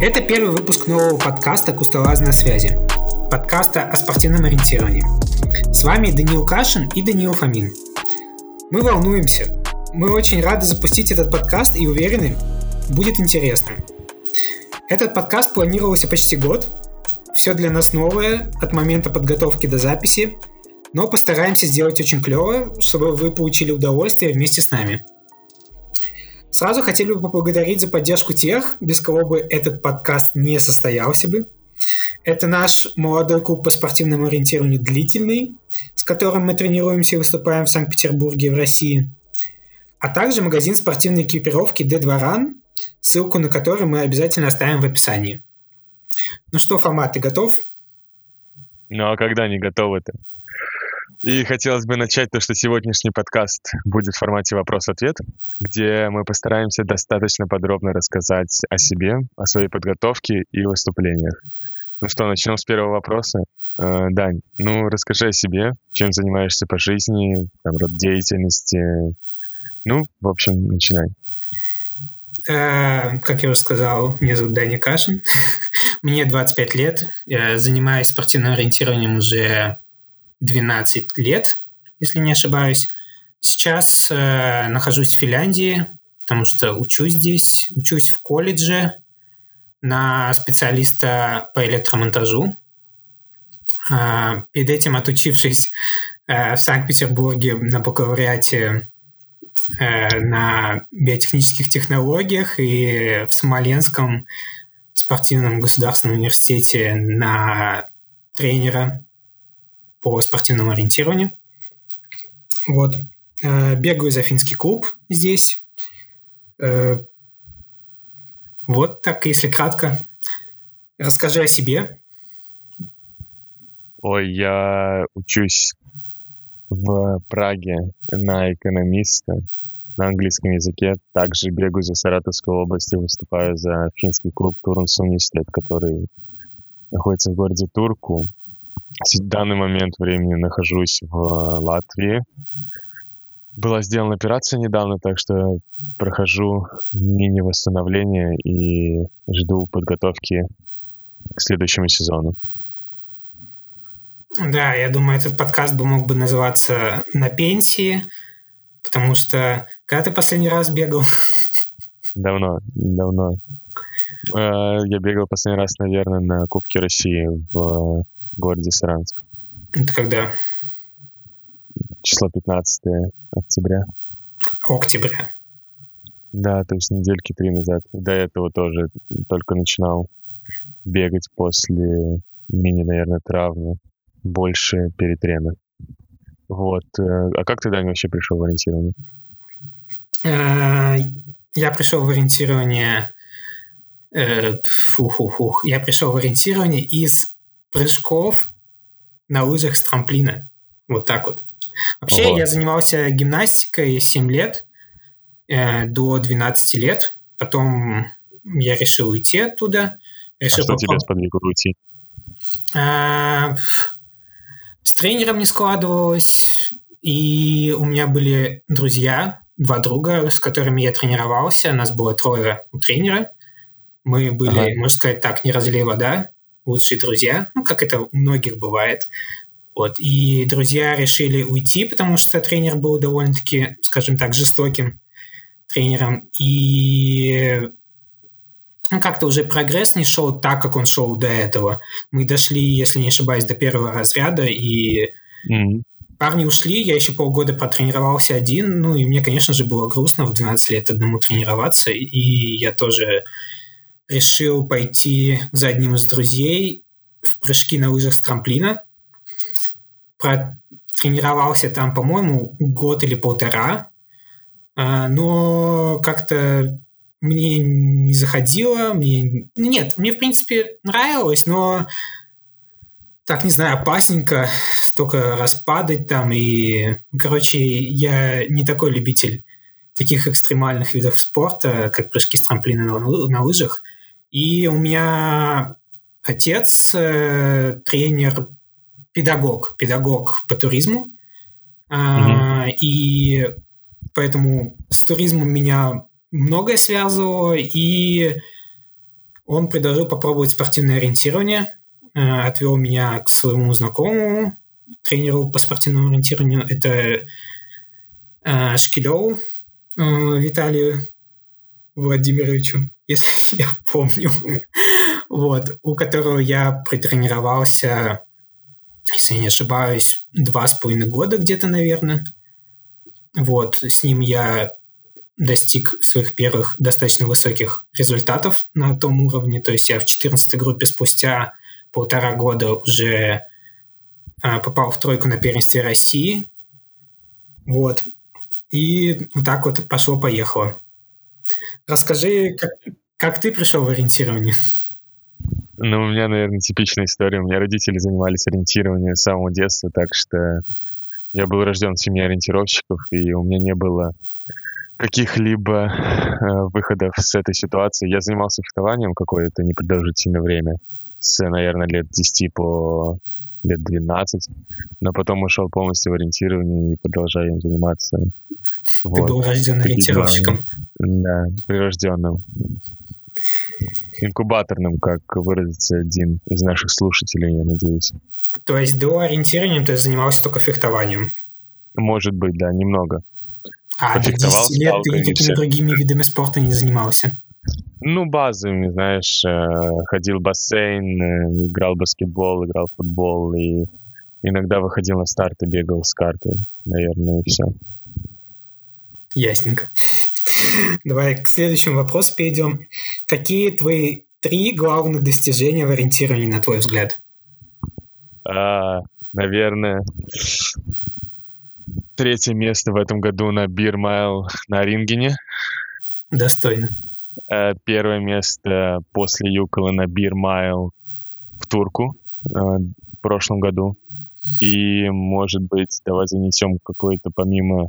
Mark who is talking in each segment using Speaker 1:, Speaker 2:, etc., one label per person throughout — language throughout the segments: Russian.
Speaker 1: Это первый выпуск нового подкаста «Кустолаз на связи». Подкаста о спортивном ориентировании. С вами Даниил Кашин и Даниил Фомин. Мы волнуемся. Мы очень рады запустить этот подкаст и уверены, будет интересно. Этот подкаст планировался почти год. Все для нас новое от момента подготовки до записи, но постараемся сделать очень клево, чтобы вы получили удовольствие вместе с нами – Сразу хотели бы поблагодарить за поддержку тех, без кого бы этот подкаст не состоялся бы. Это наш молодой клуб по спортивному ориентированию «Длительный», с которым мы тренируемся и выступаем в Санкт-Петербурге в России. А также магазин спортивной экипировки D2 Run, ссылку на который мы обязательно оставим в описании. Ну что, Фома, ты готов?
Speaker 2: Ну а когда не готов это? И хотелось бы начать то, что сегодняшний подкаст будет в формате вопрос-ответ, где мы постараемся достаточно подробно рассказать о себе, о своей подготовке и выступлениях. Ну что, начнем с первого вопроса. Э, Дань, ну расскажи о себе, чем занимаешься по жизни, там, род деятельности. Ну, в общем, начинай.
Speaker 1: Э, как я уже сказал, меня зовут Даня Кашин. Мне 25 лет. Я занимаюсь спортивным ориентированием уже 12 лет, если не ошибаюсь. Сейчас э, нахожусь в Финляндии, потому что учусь здесь, учусь в колледже на специалиста по электромонтажу. Э, перед этим отучившись э, в Санкт-Петербурге на бакалавриате э, на биотехнических технологиях и в Смоленском спортивном государственном университете на тренера по спортивному ориентированию. Вот. Э, бегаю за финский клуб здесь. Э, вот так, если кратко. Расскажи о себе.
Speaker 2: Ой, я учусь в Праге на экономиста на английском языке. Также бегаю за Саратовской области, выступаю за финский клуб Турнс Университет, который находится в городе Турку. В данный момент времени нахожусь в Латвии. Была сделана операция недавно, так что прохожу мини-восстановление и жду подготовки к следующему сезону.
Speaker 1: Да, я думаю, этот подкаст бы мог бы называться «На пенсии», потому что когда ты последний раз бегал?
Speaker 2: Давно, давно. Э, я бегал последний раз, наверное, на Кубке России в городе Саранск.
Speaker 1: Это когда?
Speaker 2: Число 15 октября.
Speaker 1: Октября.
Speaker 2: Да, то есть недельки три назад. До этого тоже только начинал бегать после мини, наверное, травмы. Больше перетрена. Вот. Э, а как ты, Дань, вообще пришел в ориентирование?
Speaker 1: Э, я пришел в ориентирование... Фух-фух-фух. Э, Я пришел в ориентирование из прыжков на лыжах с трамплина. Вот так вот. Вообще, Ого. я занимался гимнастикой 7 лет, э, до 12 лет. Потом я решил уйти оттуда. Решил
Speaker 2: а что тебя сподвигло уйти?
Speaker 1: А, с тренером не складывалось. И у меня были друзья, два друга, с которыми я тренировался. Нас было трое у тренера. Мы были, ага. можно сказать так, не разлей вода лучшие друзья, ну, как это у многих бывает. Вот. И друзья решили уйти, потому что тренер был довольно-таки, скажем так, жестоким тренером. И ну, как-то уже прогресс не шел так, как он шел до этого. Мы дошли, если не ошибаюсь, до первого разряда, и mm-hmm. парни ушли, я еще полгода протренировался один, ну и мне, конечно же, было грустно в 12 лет одному тренироваться, и я тоже решил пойти за одним из друзей в прыжки на лыжах с трамплина. Тренировался там, по-моему, год или полтора. А, но как-то мне не заходило, мне... Нет, мне, в принципе, нравилось, но так, не знаю, опасненько, столько распадать там, и, короче, я не такой любитель таких экстремальных видов спорта, как прыжки с трамплина на, на лыжах. И у меня отец э, тренер, педагог, педагог по туризму. Mm-hmm. И поэтому с туризмом меня многое связывало, и Он предложил попробовать спортивное ориентирование, э, отвел меня к своему знакомому, тренеру по спортивному ориентированию. Это э, Шкилеву э, Виталию Владимировичу, если я помню. вот, у которого я протренировался, если я не ошибаюсь, два с половиной года где-то, наверное. Вот, с ним я достиг своих первых достаточно высоких результатов на том уровне. То есть я в 14 группе спустя полтора года уже а, попал в тройку на первенстве России. Вот. И вот так вот пошло-поехало. Расскажи, как, как ты пришел в ориентирование?
Speaker 2: Ну, у меня, наверное, типичная история. У меня родители занимались ориентированием с самого детства, так что я был рожден в семье ориентировщиков, и у меня не было каких-либо э, выходов с этой ситуации. Я занимался фехтованием какое-то непродолжительное время, с, наверное, лет 10 по лет 12, но потом ушел полностью в ориентирование и продолжаю им заниматься.
Speaker 1: Ты вот. был рожден ориентировщиком.
Speaker 2: Да, прирожденным. Инкубаторным, как выразится один из наших слушателей, я надеюсь.
Speaker 1: То есть до ориентирования ты занимался только фехтованием?
Speaker 2: Может быть, да, немного.
Speaker 1: А до 10 лет ты никакими другими видами спорта не занимался?
Speaker 2: Ну, базовыми, знаешь, э, ходил в бассейн, э, играл в баскетбол, играл в футбол и иногда выходил на старт и бегал с картой, наверное, и все.
Speaker 1: Ясненько. Давай к следующему вопросу перейдем. Какие твои три главных достижения в ориентировании, на твой взгляд?
Speaker 2: А, наверное, третье место в этом году на Mile на Рингене.
Speaker 1: Достойно.
Speaker 2: Э, первое место после Юкола на Mile в Турку э, в прошлом году. И, может быть, давай занесем какое-то помимо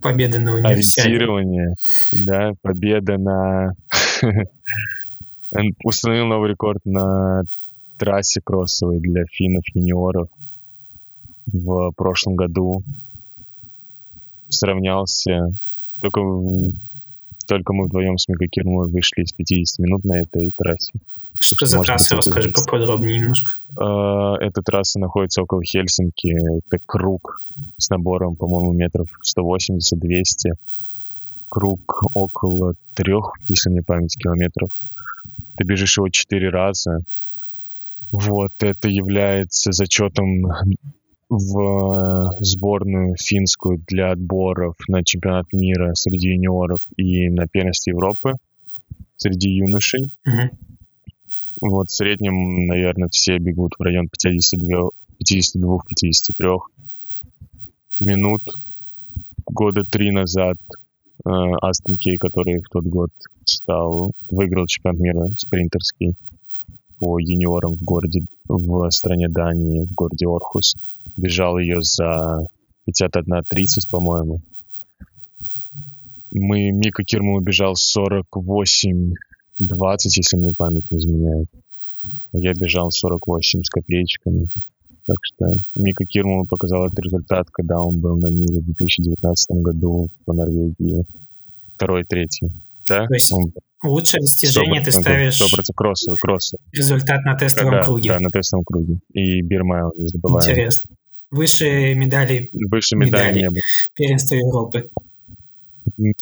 Speaker 1: Победа на универсиаде.
Speaker 2: Ориентирование, да, победа на... Установил новый рекорд на трассе кроссовой для финнов юниоров в прошлом году сравнялся. Только, только мы вдвоем с Мегакирмой вышли из 50 минут на этой трассе.
Speaker 1: Что за трасса? Расскажи поподробнее немножко.
Speaker 2: А, эта трасса находится около Хельсинки. Это круг с набором, по-моему, метров 180-200. Круг около трех, если мне память, километров. Ты бежишь его четыре раза. Вот, это является зачетом в э, сборную финскую для отборов на чемпионат мира среди юниоров и на первенстве Европы среди юношей.
Speaker 1: Uh-huh.
Speaker 2: Вот в среднем, наверное, все бегут в район 52-53 минут. Года три назад э, Астон Кей, который в тот год стал, выиграл чемпионат мира спринтерский по юниорам в городе, в стране Дании, в городе Орхус. Бежал ее за 51.30, по-моему. Мы, Мика Кирму бежал 48 20, если мне память не изменяет. Я бежал 48 с копеечками. Так что Мика Кирмова показал этот результат, когда он был на мире в 2019 году по Норвегии. Второй, третий. Да?
Speaker 1: То есть он... лучшее достижение ты ставишь...
Speaker 2: 100% кросса, кросса.
Speaker 1: Результат на тестовом
Speaker 2: да,
Speaker 1: круге.
Speaker 2: Да, на тестовом круге. И Бирмайл, не забываем.
Speaker 1: Интересно. Выше медали...
Speaker 2: Выше медали, медали не было.
Speaker 1: Первенства Европы.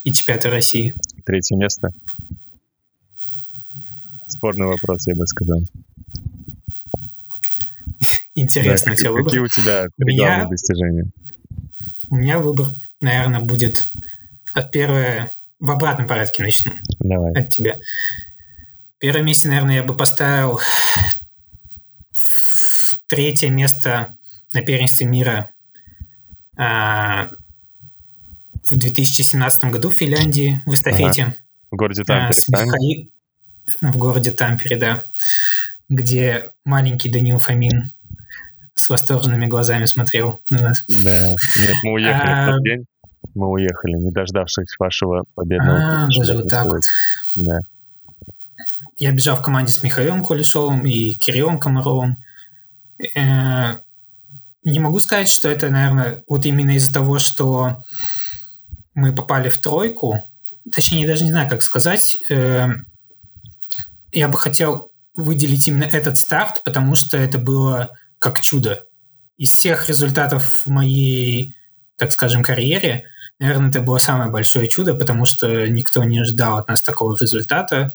Speaker 1: И чемпионата России.
Speaker 2: Третье место. Спорный вопрос, я бы сказал.
Speaker 1: Интересно да, у тебя выбор.
Speaker 2: Какие у тебя три меня, достижения?
Speaker 1: У меня выбор, наверное, будет от первое... В обратном порядке начну.
Speaker 2: Давай.
Speaker 1: От тебя. Первое место, наверное, я бы поставил третье место на первенстве мира а, в 2017 году в Финляндии в эстафете. Ага.
Speaker 2: В городе Тампере, а, с Михаил
Speaker 1: в городе Тампере, да, где маленький Данил Фомин с восторженными глазами смотрел на нас.
Speaker 2: Да, нет, мы уехали а... в тот день, мы уехали, не дождавшись вашего победного.
Speaker 1: А, даже вот так вот.
Speaker 2: Да.
Speaker 1: Я бежал в команде с Михаилом Кулешовым и Кириллом Комаровым. Э, не могу сказать, что это, наверное, вот именно из-за того, что мы попали в тройку, точнее, даже не знаю, как сказать, э, я бы хотел выделить именно этот старт, потому что это было как чудо. Из всех результатов в моей, так скажем, карьере, наверное, это было самое большое чудо, потому что никто не ждал от нас такого результата.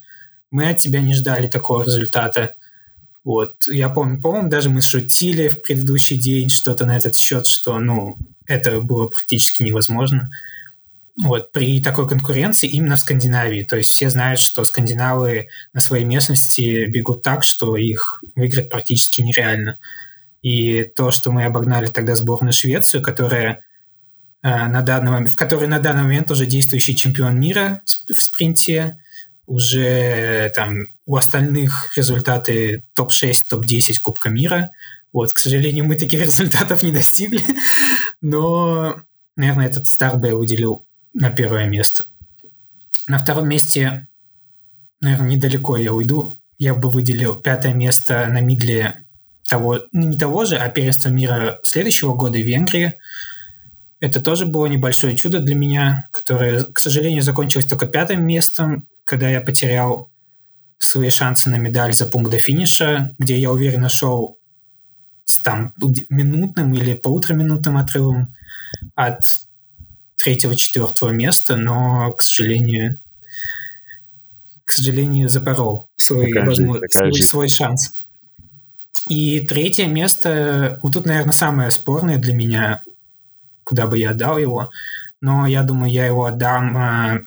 Speaker 1: Мы от тебя не ждали такого результата. Вот, я помню, по-моему, даже мы шутили в предыдущий день что-то на этот счет, что, ну, это было практически невозможно. Вот, при такой конкуренции именно в Скандинавии. То есть все знают, что скандинавы на своей местности бегут так, что их выиграть практически нереально. И то, что мы обогнали тогда сборную Швецию, которая э, на данный момент, в которой на данный момент уже действующий чемпион мира в спринте, уже там у остальных результаты топ-6, топ-10 Кубка мира. Вот, к сожалению, мы таких результатов не достигли, но, наверное, этот старт бы я выделил на первое место. На втором месте, наверное, недалеко я уйду. Я бы выделил пятое место на мидле того, ну не того же, а первенства мира следующего года в Венгрии. Это тоже было небольшое чудо для меня, которое, к сожалению, закончилось только пятым местом, когда я потерял свои шансы на медаль за пункт до финиша, где я уверенно шел с там минутным или полутораминутным отрывом от третьего-четвертого места, но, к сожалению, к сожалению, запорол свой, возможно, свой, свой шанс. И третье место, вот тут, наверное, самое спорное для меня, куда бы я отдал его, но я думаю, я его отдам а,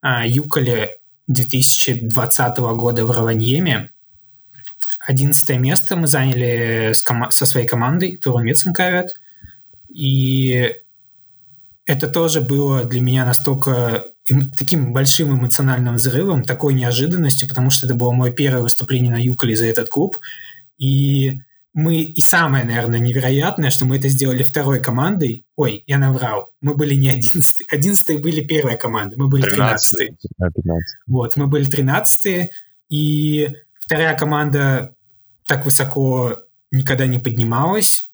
Speaker 1: а, Юколе 2020 года в Раваньеме. Одиннадцатое место мы заняли с ком- со своей командой Турун. И это тоже было для меня настолько эм, таким большим эмоциональным взрывом, такой неожиданностью, потому что это было мое первое выступление на Юколе за этот клуб. И мы, и самое, наверное, невероятное, что мы это сделали второй командой. Ой, я наврал. Мы были не одиннадцатые. Одиннадцатые были первая команда, мы были тринадцатые. Вот, мы были тринадцатые, и вторая команда так высоко никогда не поднималась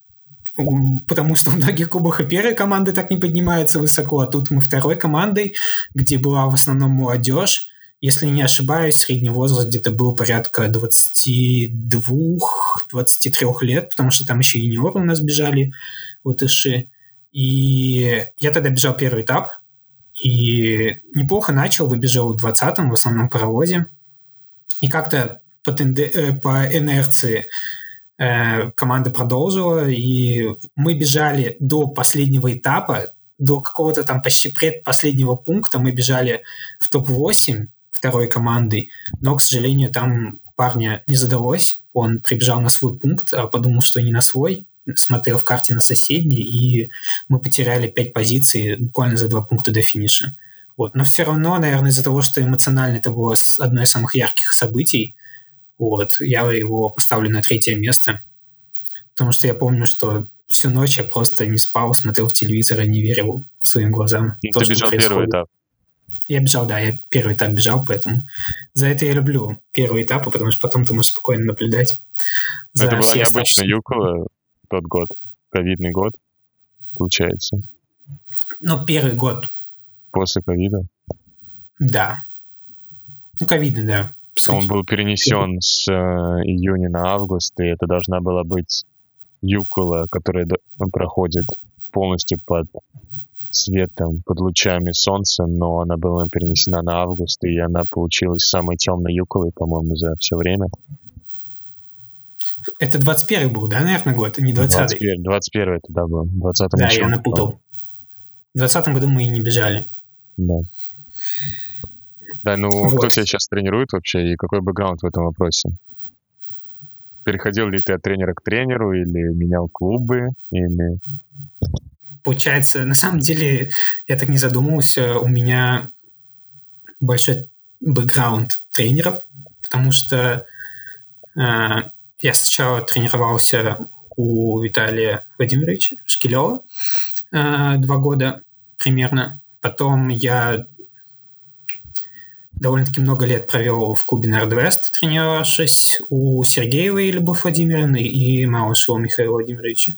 Speaker 1: потому что в многих клубах и первые команды так не поднимаются высоко, а тут мы второй командой, где была в основном молодежь. Если не ошибаюсь, средний возраст где-то был порядка 22-23 лет, потому что там еще юниоры у нас бежали, латыши. И я тогда бежал первый этап, и неплохо начал, выбежал в 20-м, в основном паровозе. И как-то по, тенде... Э, по инерции команда продолжила, и мы бежали до последнего этапа, до какого-то там почти предпоследнего пункта мы бежали в топ-8 второй команды, но, к сожалению, там парня не задалось. Он прибежал на свой пункт, а подумал, что не на свой, смотрел в карте на соседний, и мы потеряли 5 позиций буквально за 2 пункта до финиша. Вот. Но все равно, наверное, из-за того, что эмоционально это было одно из самых ярких событий, вот, я его поставлю на третье место, потому что я помню, что всю ночь я просто не спал, смотрел в телевизор и не верил своим глазам.
Speaker 2: И то, ты бежал первый этап?
Speaker 1: Я бежал, да, я первый этап бежал, поэтому за это я люблю первый этап, потому что потом ты можешь спокойно наблюдать.
Speaker 2: За это была необычно Юкова тот год, ковидный год, получается.
Speaker 1: Ну, первый год.
Speaker 2: После ковида?
Speaker 1: Да. Ну, ковидный, да.
Speaker 2: Он был перенесен с э, июня на август, и это должна была быть Юкола, которая проходит полностью под светом, под лучами солнца, но она была перенесена на август, и она получилась самой темной Юколой, по-моему, за все время.
Speaker 1: Это 21 был, да, наверное, год, не 20 -й.
Speaker 2: 21, 21 это, да, был. 20
Speaker 1: да, я напутал. В 20 году мы и не бежали.
Speaker 2: Да. Да, ну вот. кто тебя сейчас тренирует вообще и какой бэкграунд в этом вопросе? Переходил ли ты от тренера к тренеру или менял клубы, или...
Speaker 1: Получается, на самом деле, я так не задумывался, у меня большой бэкграунд тренеров, потому что э, я сначала тренировался у Виталия Владимировича Шкилева э, два года примерно. Потом я довольно-таки много лет провел в клубе Нордвест, тренировавшись у Сергеевой Любовь Владимировны и Малышева Михаила Владимировича.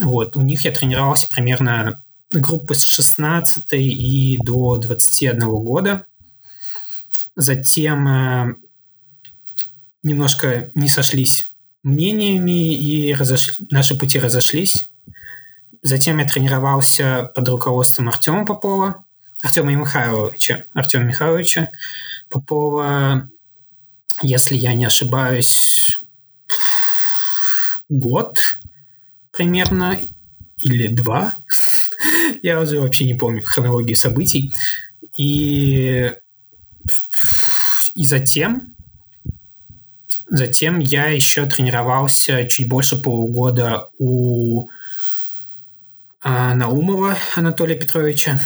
Speaker 1: Вот, у них я тренировался примерно группы с 16 и до 21 года. затем э, немножко не сошлись мнениями, и разошли, наши пути разошлись. Затем я тренировался под руководством Артема Попова, Артема Михайловича, Артема Михайловича Попова, если я не ошибаюсь, год примерно или два. я уже вообще не помню хронологию событий. И, и затем, затем я еще тренировался чуть больше полугода у а, Наумова Анатолия Петровича,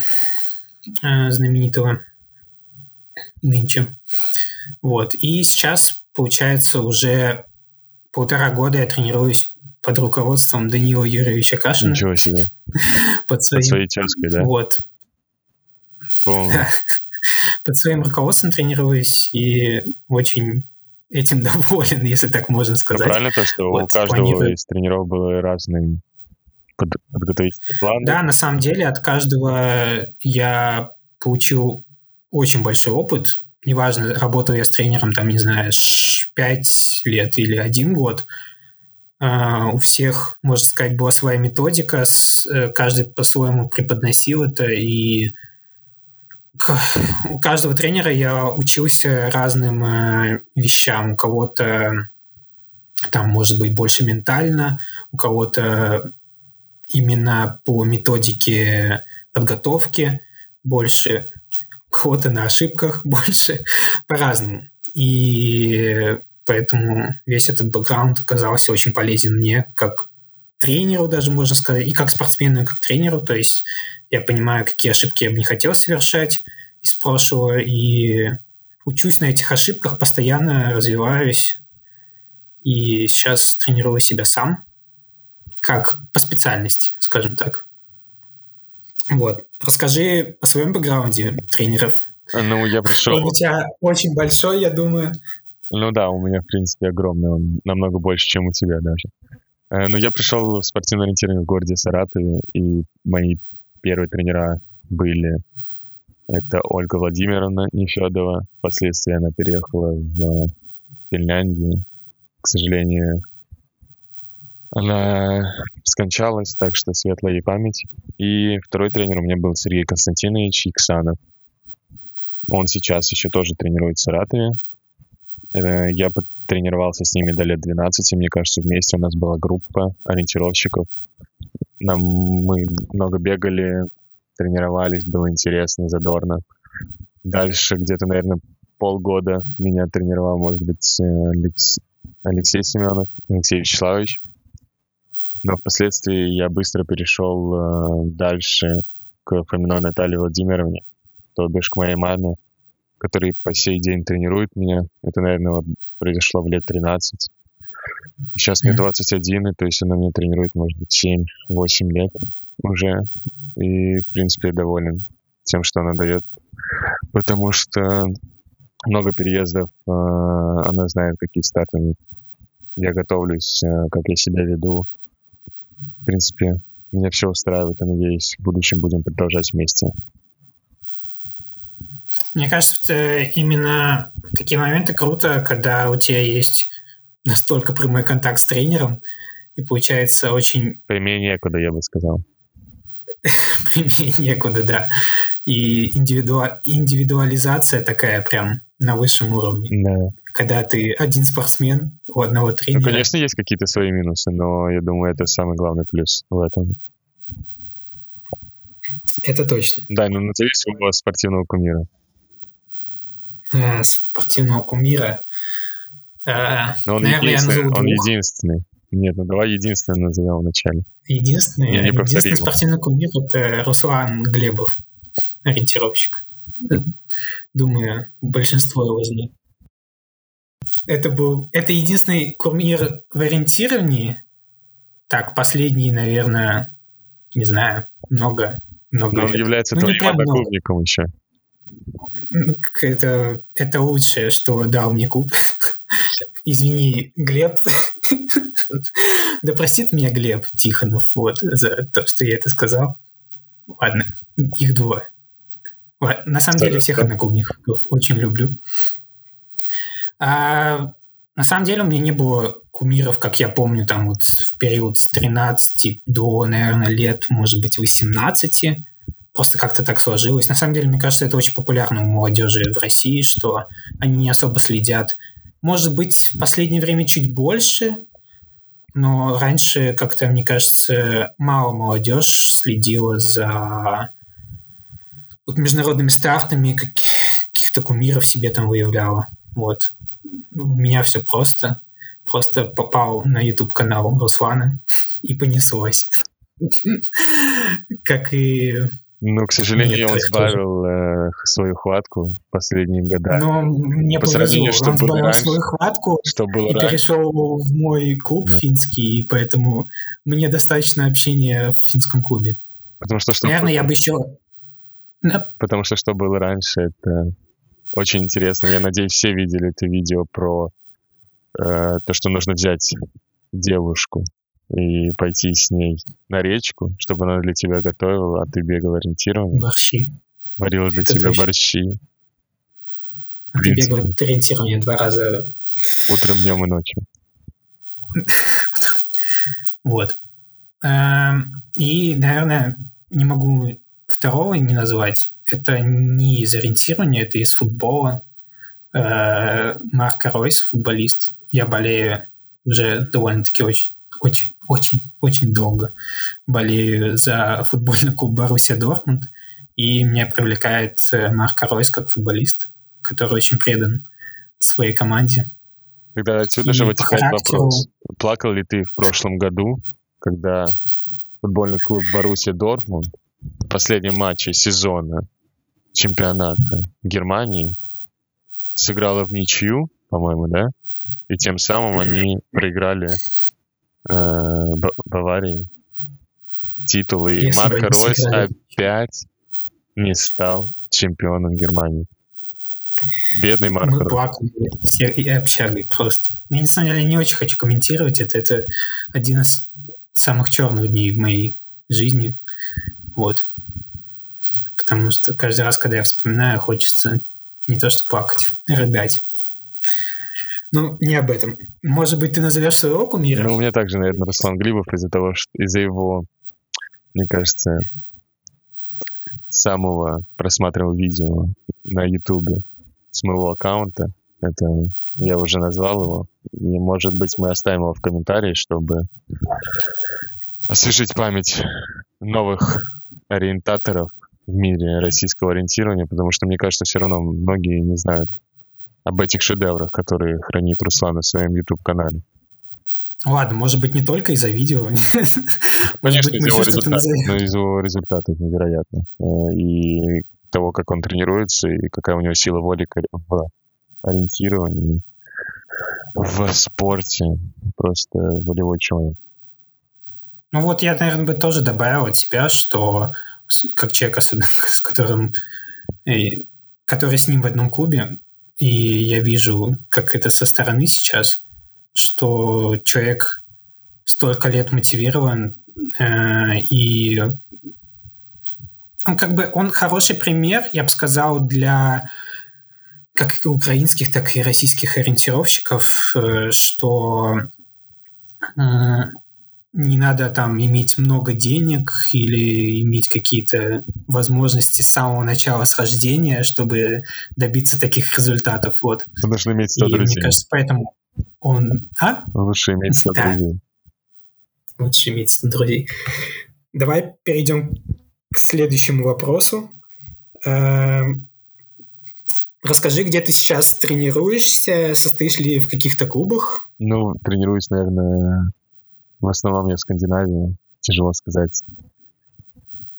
Speaker 1: знаменитого нынче. Вот. И сейчас, получается, уже полтора года я тренируюсь под руководством Даниила Юрьевича Кашина.
Speaker 2: Ничего себе.
Speaker 1: Под, своим...
Speaker 2: под своей тезкой, да?
Speaker 1: Вот. Под своим руководством тренируюсь и очень этим доволен, если так можно сказать.
Speaker 2: Ну, правильно то, что вот, у каждого планирую... из тренеров был разный под, подготовительный план?
Speaker 1: Да, на самом деле от каждого я получил очень большой опыт. Неважно, работал я с тренером, там, не знаю, 5 лет или один год. Uh, у всех, можно сказать, была своя методика, э, каждый по-своему преподносил это, и у каждого тренера я учился разным э, вещам. У кого-то там может быть больше ментально, у кого-то именно по методике подготовки больше, кого-то на ошибках больше, по-разному. И поэтому весь этот бэкграунд оказался очень полезен мне как тренеру даже, можно сказать, и как спортсмену, и как тренеру. То есть я понимаю, какие ошибки я бы не хотел совершать из прошлого, и учусь на этих ошибках, постоянно развиваюсь. И сейчас тренирую себя сам, как по специальности, скажем так. Вот. Расскажи о своем бэкграунде тренеров.
Speaker 2: Ну, я пришел...
Speaker 1: Он у тебя очень большой, я думаю.
Speaker 2: Ну да, у меня, в принципе, огромный. Он намного больше, чем у тебя даже. Э, но я пришел в спортивное ориентирование в городе Саратове, и мои первые тренера были это Ольга Владимировна Нефедова. Впоследствии она переехала в Финляндию. К сожалению, она скончалась, так что светлая ей память. И второй тренер у меня был Сергей Константинович Иксанов. Он сейчас еще тоже тренирует в Саратове. Э, я тренировался с ними до лет 12, мне кажется, вместе у нас была группа ориентировщиков. Нам, мы много бегали, тренировались, было интересно, задорно. Дальше где-то, наверное, полгода меня тренировал, может быть, Алекс... Алексей Семенов, Алексей Вячеславович. Но впоследствии я быстро перешел э, дальше к Фоминой Наталье Владимировне, то бишь к моей маме, который по сей день тренирует меня. Это, наверное, вот произошло в лет 13. Сейчас мне 21, и то есть она меня тренирует, может быть, 7-8 лет уже. И, в принципе, я доволен тем, что она дает. Потому что много переездов, э, она знает, какие старты я готовлюсь, э, как я себя веду. В принципе, меня все устраивает, и надеюсь, в будущем будем продолжать вместе.
Speaker 1: Мне кажется, именно такие моменты круто, когда у тебя есть настолько прямой контакт с тренером, и получается очень...
Speaker 2: Прямее некуда, я бы сказал.
Speaker 1: Прямее некуда, да. И индивидуа... индивидуализация такая прям на высшем уровне.
Speaker 2: Да.
Speaker 1: Когда ты один спортсмен у одного тренера.
Speaker 2: Ну, конечно, есть какие-то свои минусы, но я думаю, это самый главный плюс в этом.
Speaker 1: Это точно.
Speaker 2: Да, ну назови своего спортивного кумира.
Speaker 1: Э, спортивного кумира.
Speaker 2: Э, Но он наверное, единственный. он единственный. Нет, ну давай единственный назовем вначале.
Speaker 1: Единственный, Я единственный спортивный кумир – это Руслан Глебов, ориентировщик. Думаю, большинство его знает. Это был... Это единственный кумир в ориентировании. Так, последний, наверное, не знаю, много, много
Speaker 2: Но он лет. является ну, твоим одноклубником еще
Speaker 1: это, это лучшее, что дал мне куб. Извини, Глеб. да простит меня Глеб Тихонов вот, за то, что я это сказал. Ладно, их двое. На самом деле всех одноклубников очень люблю. А, на самом деле у меня не было кумиров, как я помню, там вот в период с 13 до, наверное, лет, может быть, 18. Просто как-то так сложилось. На самом деле, мне кажется, это очень популярно у молодежи в России, что они не особо следят. Может быть, в последнее время чуть больше, но раньше как-то, мне кажется, мало молодежь следила за вот международными стартами, каких-то кумиров себе там выявляла. Вот. У меня все просто. Просто попал на YouTube канал Руслана и понеслось. Как и
Speaker 2: ну, к сожалению, он сбавил э, свою хватку последние годы.
Speaker 1: Но мне По повезло, что он сбавил раньше, свою хватку что было и раньше. перешел в мой клуб да. финский, и поэтому мне достаточно общения в финском клубе.
Speaker 2: Потому что, что
Speaker 1: Наверное, я бы еще...
Speaker 2: Да. Потому что что было раньше, это очень интересно. Я надеюсь, все видели это видео про э, то, что нужно взять девушку и пойти с ней на речку, чтобы она для тебя готовила, а ты бегал ориентированно.
Speaker 1: Борщи.
Speaker 2: Варил для Это тебя точно. борщи.
Speaker 1: А ты бегал ориентирование два раза.
Speaker 2: Утром, днем и ночью.
Speaker 1: Вот. Эм, и, наверное, не могу второго не назвать. Это не из ориентирования, это из футбола. Э, Марк Ройс, футболист. Я болею уже довольно-таки очень очень, очень, очень долго болею за футбольный клуб Боруссия Дортмунд, и меня привлекает э, Марк Ройс как футболист, который очень предан своей команде.
Speaker 2: Тогда отсюда и же вытекает характеру... вопрос. Плакал ли ты в прошлом году, когда футбольный клуб Боруссия Дортмунд в последнем матче сезона чемпионата Германии сыграла в ничью, по-моему, да? И тем самым они проиграли Э, Баварии титулы. И Марко Ройс опять не стал чемпионом Германии. Бедный Марко Мы
Speaker 1: плакали все и общагой просто. Я, на самом деле, не очень хочу комментировать это. Это один из самых черных дней в моей жизни. Вот. Потому что каждый раз, когда я вспоминаю, хочется не то что плакать, рыдать. Ну, не об этом. Может быть, ты назовешь своего кумира?
Speaker 2: Ну, у меня также, наверное, Руслан Глибов из-за того, что из-за его, мне кажется, самого просматриваемого видео на Ютубе с моего аккаунта. Это я уже назвал его. И, может быть, мы оставим его в комментарии, чтобы освежить память новых ориентаторов в мире российского ориентирования, потому что, мне кажется, все равно многие не знают об этих шедеврах, которые хранит Руслан на своем YouTube-канале.
Speaker 1: Ладно, может быть, не только из-за видео.
Speaker 2: Конечно, из его, результат, но из его результатов невероятно. Э, и того, как он тренируется, и какая у него сила воли в ориентировании, в спорте. Просто волевой человек.
Speaker 1: Ну вот я, наверное, бы тоже добавил от себя, что как человек, особенно с которым э, который с ним в одном клубе, и я вижу, как это со стороны сейчас, что человек столько лет мотивирован, э, и он как бы он хороший пример, я бы сказал, для как украинских, так и российских ориентировщиков, э, что не надо там иметь много денег или иметь какие-то возможности с самого начала схождения, чтобы добиться таких результатов. Вот.
Speaker 2: Нужно иметь 100 И друзей.
Speaker 1: Мне кажется, поэтому он... А?
Speaker 2: Лучше иметь 100 да. друзей.
Speaker 1: Лучше иметь 100 друзей. Давай перейдем к следующему вопросу. Эм, расскажи, где ты сейчас тренируешься, состоишь ли в каких-то клубах?
Speaker 2: Ну, тренируюсь, наверное, в основном я в Скандинавии. Тяжело сказать,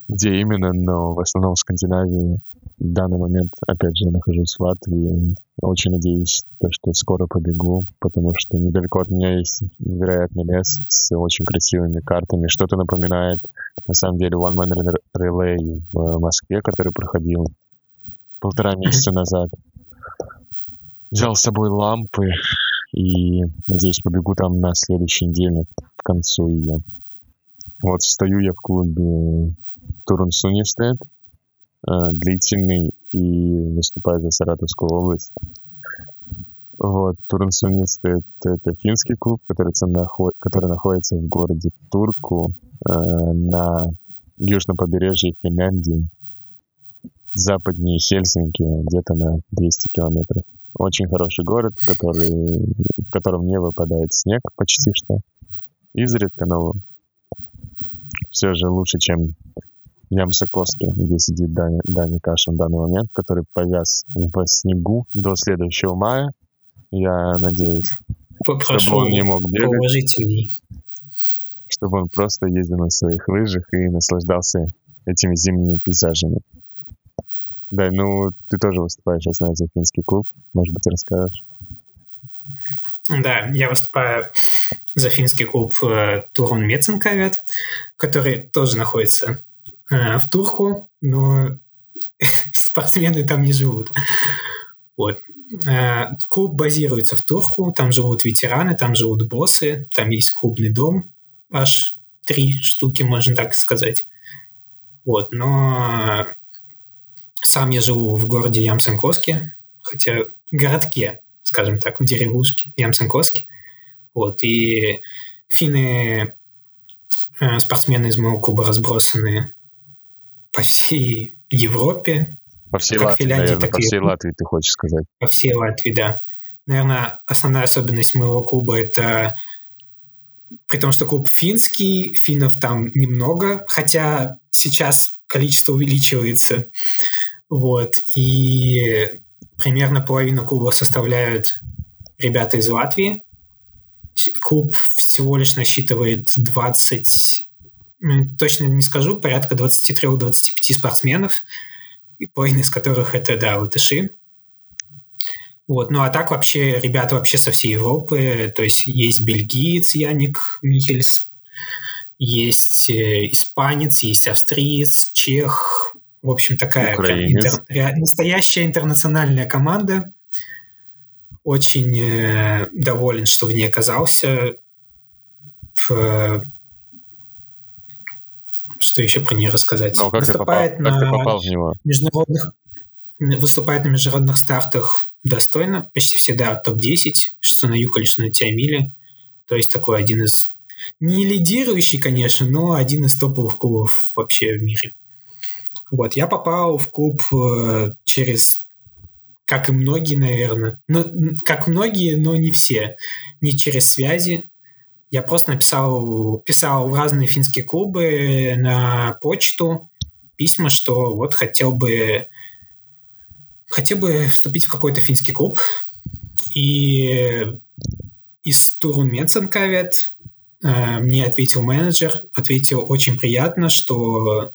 Speaker 2: где именно, но в основном в Скандинавии. В данный момент, опять же, я нахожусь в Латвии. Очень надеюсь, что скоро побегу, потому что недалеко от меня есть невероятный лес с очень красивыми картами. Что-то напоминает, на самом деле, One Man Relay в Москве, который проходил полтора месяца назад. Взял с собой лампы и, надеюсь, побегу там на следующей неделе к концу ее. Вот стою я в клубе Турунс Университет. э, длительный и выступает за Саратовскую область. Вот, Турнсунец это, это финский клуб, который, который находится в городе Турку э, на южном побережье Финляндии, западнее Хельсинки, где-то на 200 километров. Очень хороший город, который, в котором не выпадает снег почти что. Изредка, но все же лучше, чем Ямсаковский, где сидит Даня, Даня Кашин в данный момент, который повяз в снегу до следующего мая. Я надеюсь,
Speaker 1: Попрошу чтобы он не мог бегать. Положительней.
Speaker 2: Чтобы он просто ездил на своих лыжах и наслаждался этими зимними пейзажами. Да, ну ты тоже выступаешь, я знаю, за финский клуб. Может быть, расскажешь?
Speaker 1: Да, я выступаю за финский клуб э, Турун Меценкавет, который тоже находится э, в Турку, но спортсмены там не живут. Вот. Э, клуб базируется в Турку, там живут ветераны, там живут боссы, там есть клубный дом, аж три штуки, можно так сказать. Вот, но сам я живу в городе Ямсенкоске, хотя городке, скажем так, в деревушке Ямсенкоске. Вот, и финны, э, спортсмены из моего клуба разбросаны по всей Европе.
Speaker 2: По всей как Латвии, Финляндии, наверное, так по всей и... Латвии, ты хочешь сказать.
Speaker 1: По всей Латвии, да. Наверное, основная особенность моего клуба – это при том, что клуб финский, финнов там немного, хотя сейчас количество увеличивается. Вот. И примерно половину клуба составляют ребята из Латвии. Клуб всего лишь насчитывает 20, точно не скажу, порядка 23-25 спортсменов, половина из которых это, да, латыши. Вот. Ну а так вообще ребята вообще со всей Европы, то есть есть бельгиец Яник Михельс, есть э, испанец, есть австриец, чех, в общем, такая интер... настоящая интернациональная команда. Очень э, доволен, что в ней оказался. В... Что еще про нее рассказать?
Speaker 2: Ну, как Выступает ты попал? на как ты попал в него?
Speaker 1: международных выступает на международных стартах достойно, почти всегда топ-10, что на Юколе, что на Тиамиле. То есть такой один из... Не лидирующий, конечно, но один из топовых клубов вообще в мире. Вот, я попал в клуб э, через, как и многие, наверное, ну, как многие, но не все, не через связи. Я просто написал, писал в разные финские клубы на почту письма, что вот хотел бы, хотел бы вступить в какой-то финский клуб. И из Турун Меценкавет э, мне ответил менеджер, ответил очень приятно, что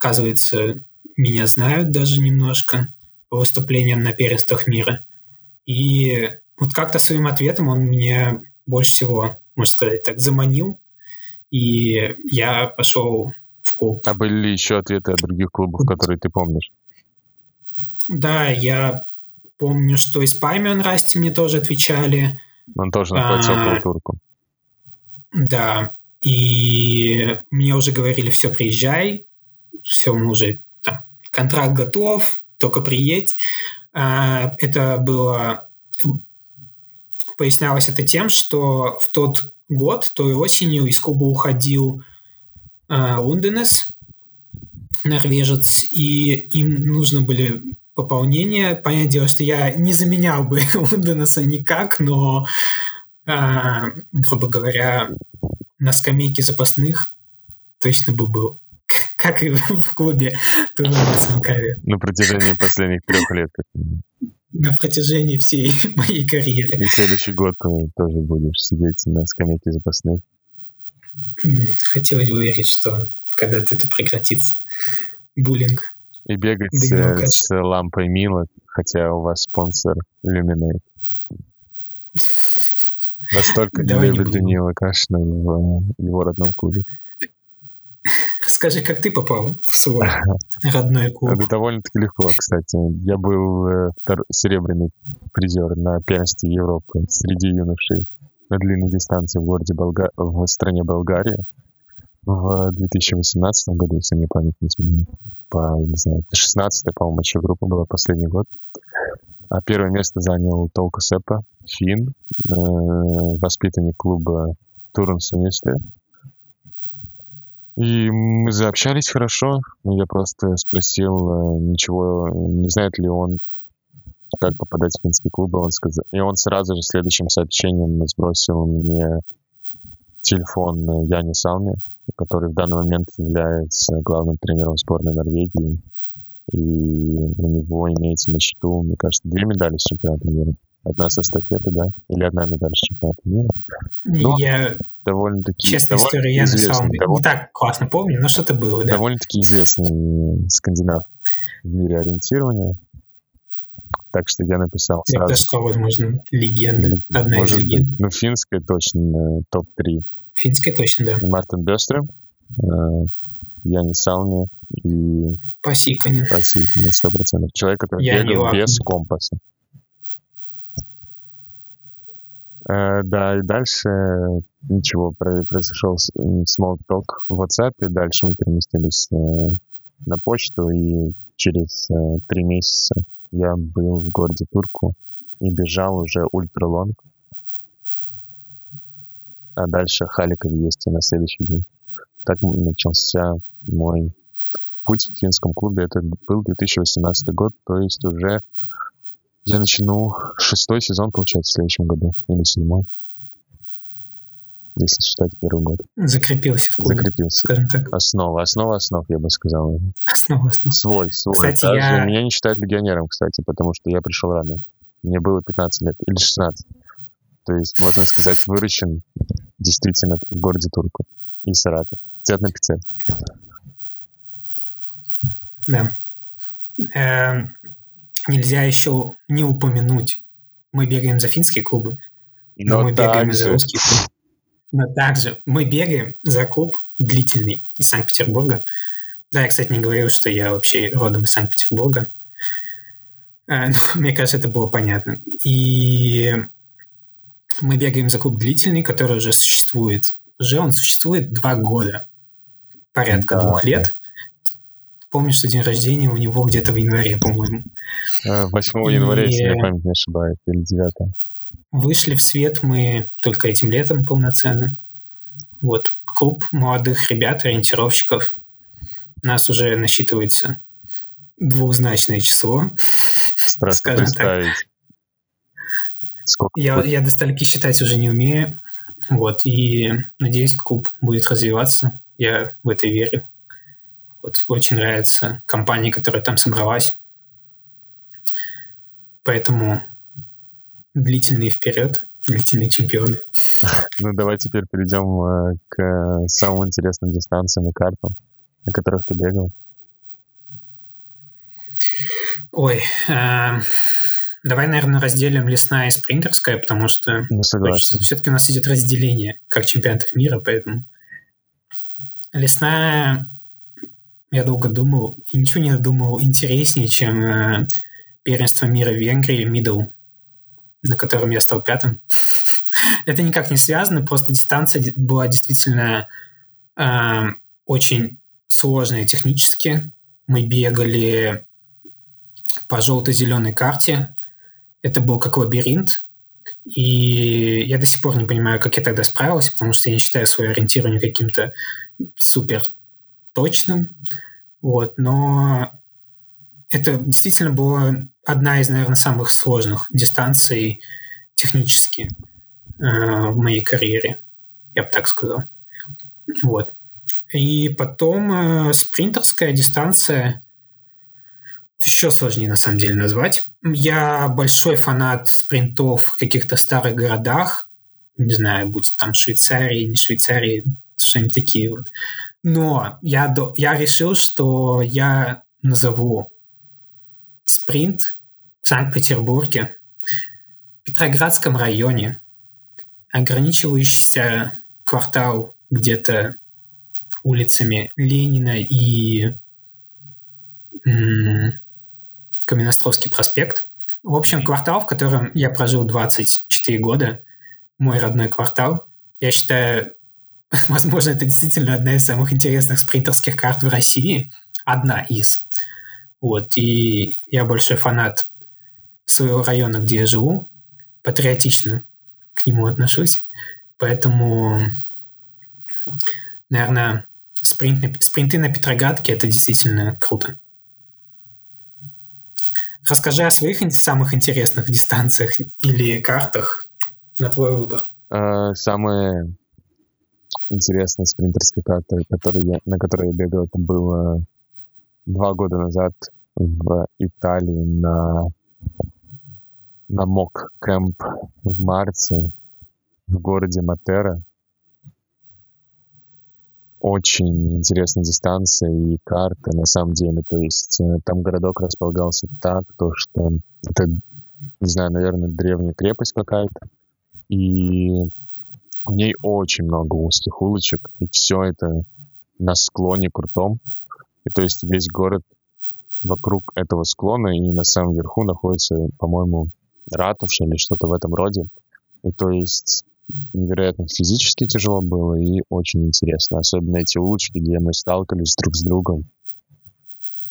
Speaker 1: Оказывается, меня знают даже немножко по выступлениям на первенствах мира. И вот как-то своим ответом он меня больше всего, можно сказать так, заманил. И я пошел в клуб.
Speaker 2: А были ли еще ответы от других клубов, которые ты помнишь?
Speaker 1: Да, я помню, что из Паймион Расти мне тоже отвечали.
Speaker 2: Он тоже находится а, около турку.
Speaker 1: Да, и мне уже говорили, все, приезжай, все, мы уже там, контракт готов, только приедь. А, это было... Пояснялось это тем, что в тот год, той осенью из клуба уходил а, Лунденес, норвежец, и им нужно были пополнения. Понятное дело, что я не заменял бы Лунденеса никак, но, а, грубо говоря, на скамейке запасных точно бы был как и в клубе Турбо
Speaker 2: На протяжении последних трех лет.
Speaker 1: На протяжении всей моей карьеры.
Speaker 2: И следующий год ты тоже будешь сидеть на скамейке запасных.
Speaker 1: Хотелось бы верить, что когда-то это прекратится. Буллинг.
Speaker 2: И бегать с, с лампой Мила, хотя у вас спонсор Luminate. Настолько не любит Данила Кашина в его родном клубе.
Speaker 1: Скажи, как ты попал в свой родной клуб?
Speaker 2: Это довольно-таки легко, кстати. Я был э, серебряный призер на первенстве Европы среди юношей на длинной дистанции в городе Болга... в стране Болгария в 2018 году, если мне память не изменяет. по, не знаю, 16 по-моему, еще группа была последний год. А первое место занял Толка Сепа, фин, э, воспитанник клуба Турунс Унисты. И мы заобщались хорошо. Я просто спросил, э, ничего, не знает ли он, как попадать в финские клубы. Он сказал, и он сразу же следующим сообщением сбросил мне телефон Яни Салми, который в данный момент является главным тренером сборной Норвегии. И у него имеется на счету, мне кажется, две медали с чемпионата мира. Одна со эстафеты, да? Или одна медаль с чемпионата мира.
Speaker 1: Но я довольно-таки... Честная довольно история, я на самом деле не так классно помню, но что-то было, да.
Speaker 2: Довольно-таки известный скандинав в мире ориентирования. Так что я написал
Speaker 1: Я сразу. сказал, возможно, легенда. Одна Может из легенд.
Speaker 2: Быть. Ну, финская точно, топ-3.
Speaker 1: Финская точно, да.
Speaker 2: Мартин Бестрем, э, Яни Салми и...
Speaker 1: Пасиканин.
Speaker 2: Пасиканин, сто процентов. Человек, который я бегал без компаса. Э, да, и дальше ничего, произошел small talk в WhatsApp, и дальше мы переместились э, на почту, и через э, три месяца я был в городе Турку и бежал уже ультралонг. А дальше Халика Вести на следующий день. Так начался мой путь в финском клубе. Это был 2018 год, то есть уже я начну шестой сезон, получается, в следующем году. Или седьмой. Если считать первый год.
Speaker 1: Закрепился в клубе.
Speaker 2: Закрепился.
Speaker 1: Скажем так.
Speaker 2: Основа. Основа основ, я бы сказал.
Speaker 1: Основа основ.
Speaker 2: Свой, свой.
Speaker 1: Кстати, Даже
Speaker 2: я... Меня не считают легионером, кстати, потому что я пришел рано. Мне было 15 лет. Или 16. То есть, можно сказать, выращен действительно в городе Турку и Саратов. Цвет на пицце.
Speaker 1: Да. Нельзя еще не упомянуть. Мы бегаем за финские клубы, но, но мы бегаем за русские клубы. Но также мы бегаем за клуб длительный из Санкт-Петербурга. Да, я, кстати, не говорил, что я вообще родом из Санкт-Петербурга. Э, мне кажется, это было понятно. И мы бегаем за клуб длительный, который уже существует. Уже он существует два года. Порядка да, двух лет. Помню, что день рождения у него где-то в январе, по-моему.
Speaker 2: 8 и... января, если я память не ошибаюсь, или 9.
Speaker 1: Вышли в свет мы только этим летом полноценно. Вот, клуб молодых ребят, ориентировщиков. Нас уже насчитывается двухзначное число.
Speaker 2: Страшно скажем представить. Так.
Speaker 1: Сколько я, я до стальки считать уже не умею. Вот, и надеюсь, клуб будет развиваться. Я в это верю. Вот очень нравится компания, которая там собралась. Поэтому длительные вперед, длительные чемпионы.
Speaker 2: Ну, давай теперь перейдем э, к самым интересным дистанциям и картам, на которых ты бегал.
Speaker 1: Ой, э, давай, наверное, разделим лесная и спринтерская, потому что
Speaker 2: ну, все-таки
Speaker 1: у нас идет разделение как чемпионатов мира, поэтому лесная я долго думал и ничего не надумал интереснее, чем э, первенство мира в Венгрии, Мидл, на котором я стал пятым. Это никак не связано, просто дистанция была действительно э, очень сложная технически. Мы бегали по желто-зеленой карте. Это был как лабиринт. И я до сих пор не понимаю, как я тогда справился, потому что я не считаю свое ориентирование каким-то супер точным. Вот, но это действительно была одна из, наверное, самых сложных дистанций технически э, в моей карьере, я бы так сказал. Вот. И потом э, спринтерская дистанция еще сложнее на самом деле назвать. Я большой фанат спринтов в каких-то старых городах, не знаю, будь там Швейцарии, не Швейцарии, что-нибудь такие вот. Но я, я решил, что я назову спринт в Санкт-Петербурге, в Петроградском районе, ограничивающийся квартал где-то улицами Ленина и Каменностровский проспект. В общем, квартал, в котором я прожил 24 года, мой родной квартал. Я считаю, возможно, это действительно одна из самых интересных спринтерских карт в России. одна из. Вот, и я большой фанат своего района, где я живу, патриотично к нему отношусь, поэтому, наверное, спринт спринты на Петроградке – это действительно круто. Расскажи о своих самых интересных дистанциях или картах на твой выбор.
Speaker 2: Uh, самые интересные спринтерские карты, которые я, на которые я бегал, это было два года назад в Италии на, на МОК кэмп в марте в городе Матера. Очень интересная дистанция и карта на самом деле. То есть э, там городок располагался так, то что это, не знаю, наверное, древняя крепость какая-то. И в ней очень много узких улочек, и все это на склоне крутом. И то есть весь город вокруг этого склона, и на самом верху находится, по-моему, ратуша или что-то в этом роде. И то есть невероятно физически тяжело было и очень интересно. Особенно эти улочки, где мы сталкивались друг с другом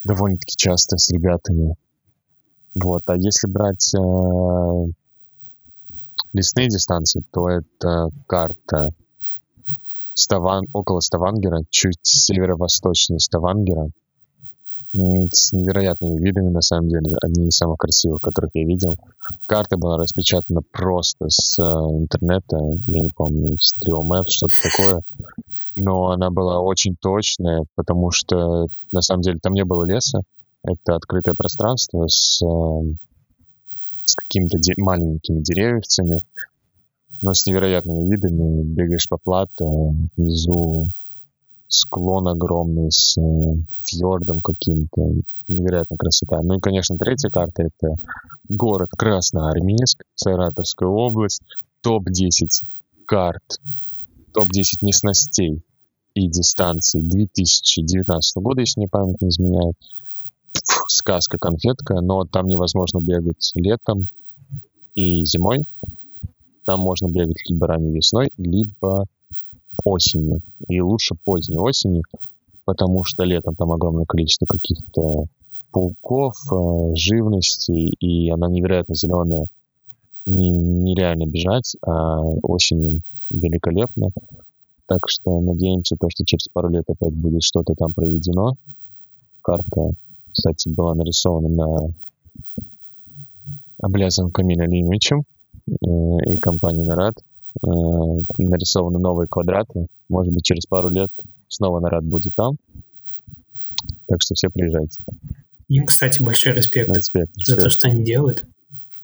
Speaker 2: довольно-таки часто с ребятами. Вот. А если брать э, лесные дистанции, то это карта Ставан, около Ставангера, чуть северо-восточнее Ставангера с невероятными видами, на самом деле, одни из самых красивых, которых я видел. Карта была распечатана просто с э, интернета, я не помню, с Trio что-то такое. Но она была очень точная, потому что, на самом деле, там не было леса. Это открытое пространство с, э, с какими-то де- маленькими деревьями, но с невероятными видами. Бегаешь по плато, внизу склон огромный с э, фьордом каким-то. Невероятная красота. Ну и, конечно, третья карта — это город Красноармейск, Саратовская область, топ-10 карт, топ-10 местностей и дистанций 2019 года, если мне память не изменяет. Сказка, конфетка, но там невозможно бегать летом и зимой. Там можно бегать либо ранней весной, либо осенью. И лучше поздней осенью, потому что летом там огромное количество каких-то пауков, э, живности, и она невероятно зеленая. Не, нереально бежать, а осенью великолепно. Так что надеемся, то, что через пару лет опять будет что-то там проведено. Карта, кстати, была нарисована на облязан Камиля Лимичем э, и компанией Нарад. Э, нарисованы новые квадраты. Может быть, через пару лет снова наряд будет там. Так что все приезжайте.
Speaker 1: Им, кстати, большой респект, респект, респект. за то, что они делают.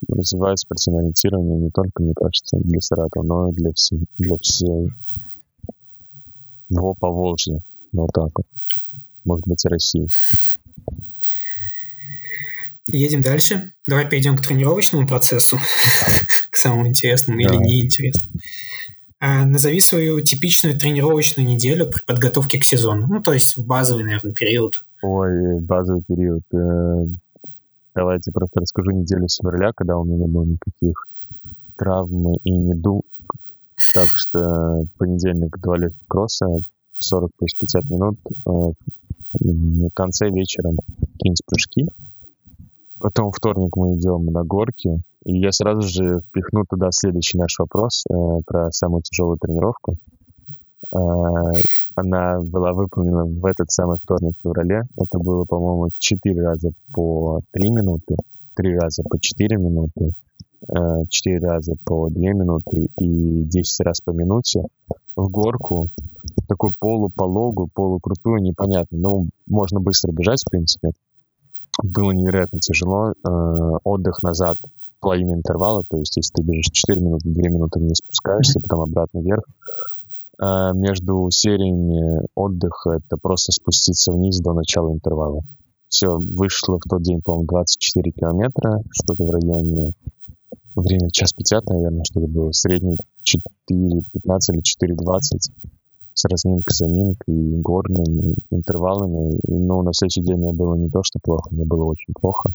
Speaker 2: Развивают спортивное ориентирование не только, мне кажется, для Саратова, но и для, всей, для всей его Поволжья. Вот так вот. Может быть, и России.
Speaker 1: Едем дальше. Давай перейдем к тренировочному процессу, к самому интересному или неинтересному. А, назови свою типичную тренировочную неделю при подготовке к сезону. Ну, то есть в базовый, наверное, период.
Speaker 2: Ой, базовый период. Э, давайте просто расскажу неделю с февраля, когда у меня не было никаких травм и недуг. Так что понедельник два лет кросса, 40 плюс 50 минут. Э, в конце вечера какие-нибудь прыжки. Потом вторник мы идем на горки. И я сразу же впихну туда следующий наш вопрос э, про самую тяжелую тренировку. Э, она была выполнена в этот самый вторник в феврале. Это было, по-моему, 4 раза по 3 минуты, 3 раза по 4 минуты, э, 4 раза по 2 минуты и 10 раз по минуте в горку. Такую полупологую, полукрутую, непонятно. Ну, можно быстро бежать, в принципе. Было невероятно тяжело. Э, отдых назад половина интервала, то есть если ты бежишь 4 минуты, 2 минуты не спускаешься, потом обратно вверх. А между сериями отдыха это просто спуститься вниз до начала интервала. Все, вышло в тот день, по-моему, 24 километра, что-то в районе время час 50, наверное, что-то было. Средний 4.15 или 4.20 с разминкой, заминкой и горными интервалами. И, ну, на следующий день мне было не то, что плохо, мне было очень плохо.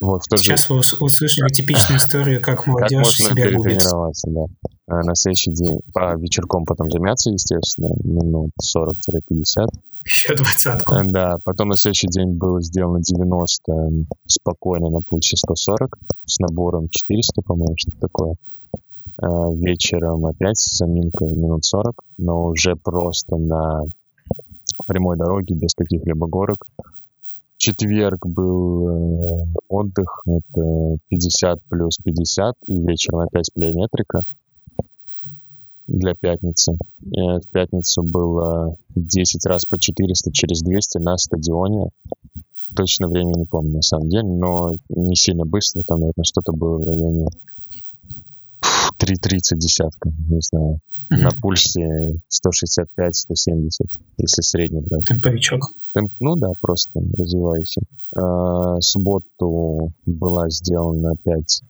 Speaker 1: Вот, Сейчас же... вы услышали типичную историю, как молодежь как себя губит.
Speaker 2: да. А на следующий день по вечерком потом заняться, естественно, минут 40-50.
Speaker 1: Еще двадцатку.
Speaker 2: Э, да, потом на следующий день было сделано 90 спокойно на пульсе 140 с набором 400, по-моему, что-то такое. Э, вечером опять с заминкой минут 40, но уже просто на прямой дороге без каких-либо горок. Четверг был э, отдых, это 50 плюс 50, и вечером опять плеометрика для пятницы. И в пятницу было 10 раз по 400 через 200 на стадионе. Точно время не помню на самом деле, но не сильно быстро. Там, наверное, что-то было в районе 3.30 десятка, не знаю. Mm-hmm. На пульсе 165-170, если средний брать.
Speaker 1: Темповичок.
Speaker 2: Темп, ну да, просто развивающий. А, субботу была сделана опять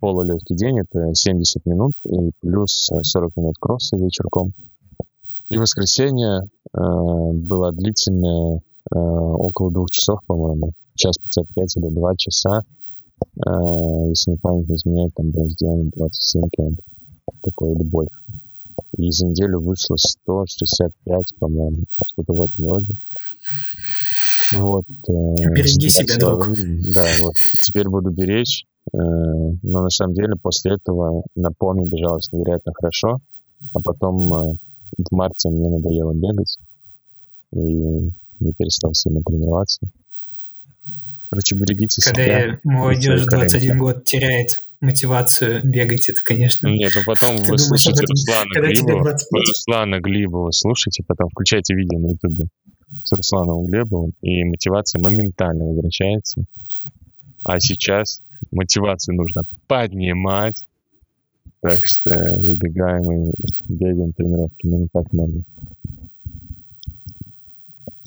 Speaker 2: полулегкий день, это 70 минут и плюс 40 минут кросса вечерком. И воскресенье э, было длительное, э, около двух часов, по-моему, час 55 или два часа. Э, если не память не изменяет, там было сделано 27 километров, такое или больше. И за неделю вышло 165, по-моему, что-то в этом роде. Вот.
Speaker 1: Э, Береги себя, друг.
Speaker 2: Да, вот. Теперь буду беречь. Э, но на самом деле после этого на полме бежалось невероятно хорошо. А потом в марте мне надоело бегать. И не перестал сильно тренироваться. Короче, берегите
Speaker 1: Когда
Speaker 2: себя.
Speaker 1: Когда молодежь 21 год теряет мотивацию бегать, это, конечно...
Speaker 2: Нет, ну потом вы слушайте Руслана Глибова. Руслана Глибова слушайте, потом включайте видео на ютубе с Русланом Глебовым, и мотивация моментально возвращается. А сейчас мотивацию нужно поднимать. Так что выбегаем и бегаем тренировки, но не так много.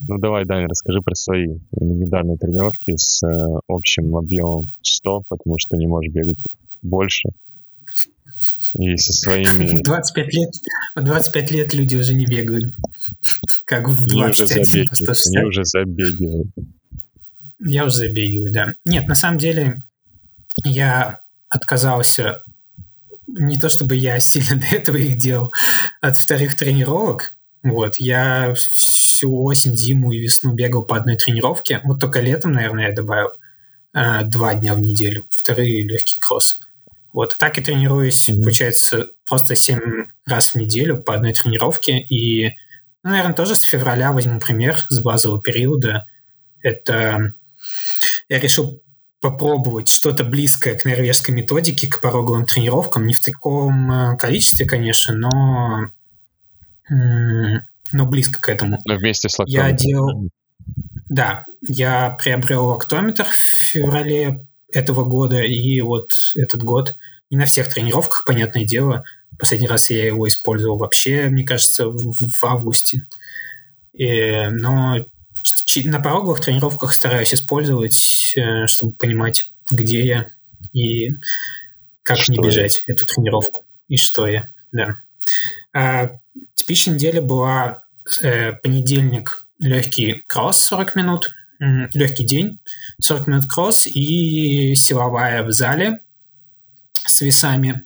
Speaker 2: Ну давай, Даня, расскажи про свои индивидуальные тренировки с э, общим объемом 100, потому что не можешь бегать больше. И со своими...
Speaker 1: В 25 лет, в 25 лет люди уже не бегают, как в 21 по 160.
Speaker 2: Они уже забегивают.
Speaker 1: Я уже забегиваю, да. Нет, на самом деле я отказался, не то чтобы я сильно до этого их делал, от вторых тренировок. Вот, я всю осень, зиму и весну бегал по одной тренировке. Вот только летом, наверное, я добавил э, два дня в неделю, вторые легкие кроссы. Вот, так и тренируюсь, mm-hmm. получается, просто семь раз в неделю по одной тренировке. И, ну, наверное, тоже с февраля возьму пример, с базового периода. Это я решил попробовать что-то близкое к норвежской методике, к пороговым тренировкам. Не в таком э, количестве, конечно, но, но близко к этому.
Speaker 2: Но вместе с
Speaker 1: лактометром. Я делал... Да, я приобрел лактометр в феврале этого года и вот этот год. Не на всех тренировках, понятное дело. Последний раз я его использовал вообще, мне кажется, в, августе. И, но на пороговых тренировках стараюсь использовать, э, чтобы понимать, где я и как что не бежать я? эту тренировку и что я. Да. А, типичная неделя была э, понедельник легкий кросс 40 минут, легкий день, 40 минут кросс и силовая в зале с весами.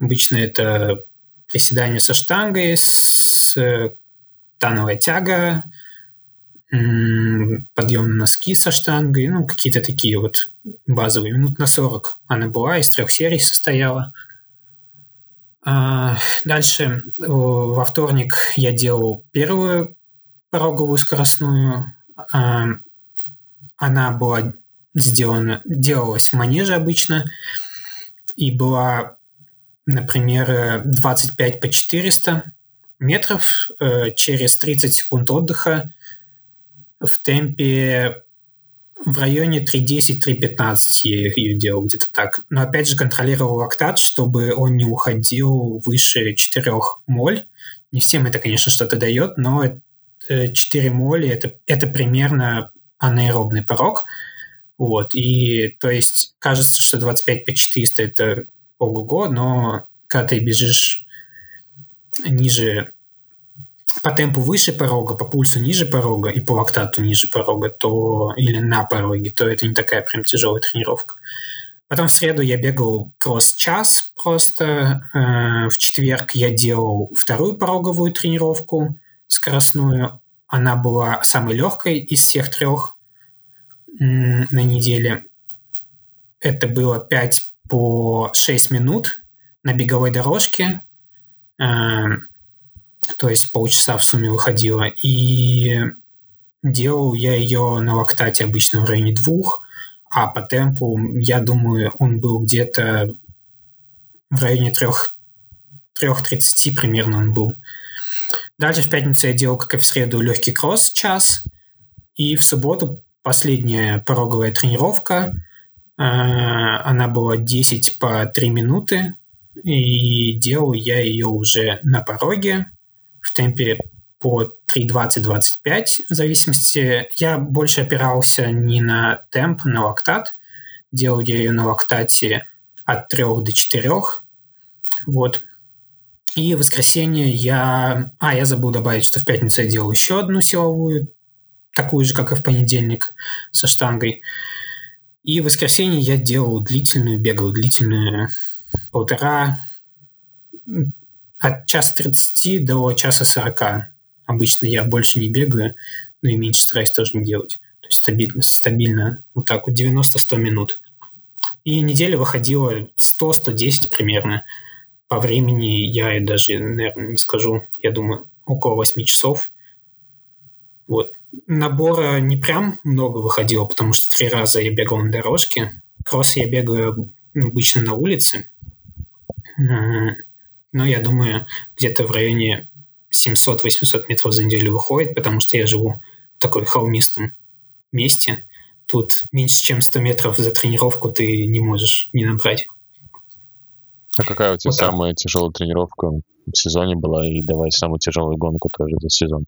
Speaker 1: Обычно это приседание со штангой, с э, тановая тяга, подъем на носки со штангой, ну, какие-то такие вот базовые. Минут на 40 она была, из трех серий состояла. А, дальше во вторник я делал первую пороговую скоростную. А, она была сделана, делалась в манеже обычно и была, например, 25 по 400 метров э, через 30 секунд отдыха в темпе в районе 3.10-3.15 я ее делал где-то так. Но опять же контролировал лактат, чтобы он не уходил выше 4 моль. Не всем это, конечно, что-то дает, но 4 моли это, это примерно анаэробный порог. Вот, и то есть кажется, что 25 по 400 это ого-го, но когда ты бежишь ниже по темпу выше порога, по пульсу ниже порога и по лактату ниже порога, то или на пороге, то это не такая прям тяжелая тренировка. Потом в среду я бегал кросс-час просто. Э, в четверг я делал вторую пороговую тренировку скоростную. она была самой легкой из всех трех на неделе. Это было 5 по 6 минут на беговой дорожке. То есть полчаса в сумме выходило. И делал я ее на лактате обычно в районе двух, а по темпу, я думаю, он был где-то в районе трех, трех тридцати примерно он был. Дальше в пятницу я делал, как и в среду, легкий кросс час. И в субботу последняя пороговая тренировка. Э, она была 10 по 3 минуты. И делал я ее уже на пороге в темпе по 3.20-25 в зависимости. Я больше опирался не на темп, на лактат. Делал я ее на лактате от 3 до 4. Вот. И в воскресенье я... А, я забыл добавить, что в пятницу я делал еще одну силовую, такую же, как и в понедельник, со штангой. И в воскресенье я делал длительную, бегал длительную полтора, от часа 30 до часа 40. Обычно я больше не бегаю, но и меньше стараюсь тоже не делать. То есть стабильно, стабильно вот так вот 90-100 минут. И неделя выходила 100-110 примерно. По времени я даже, наверное, не скажу, я думаю, около 8 часов. Вот. Набора не прям много выходило, потому что три раза я бегал на дорожке. Кросс я бегаю обычно на улице. Но я думаю, где-то в районе 700-800 метров за неделю выходит, потому что я живу в такой холмистом месте. Тут меньше, чем 100 метров за тренировку ты не можешь не набрать.
Speaker 2: А какая у тебя вот самая тяжелая тренировка в сезоне была? И давай самую тяжелую гонку тоже за сезон.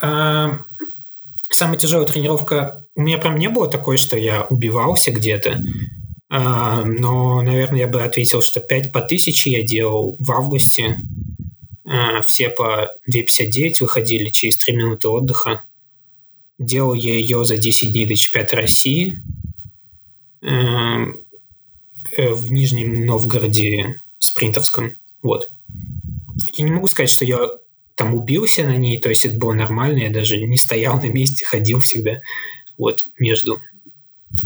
Speaker 1: А, самая тяжелая тренировка... У меня прям не было такой, что я убивался где-то. А, но, наверное, я бы ответил, что 5 по 1000 я делал в августе. А, все по 2,59 выходили через 3 минуты отдыха. Делал я ее за 10 дней до чемпионата России э, в Нижнем Новгороде спринтерском. Вот. Я не могу сказать, что я там убился на ней, то есть это было нормально, я даже не стоял на месте, ходил всегда вот между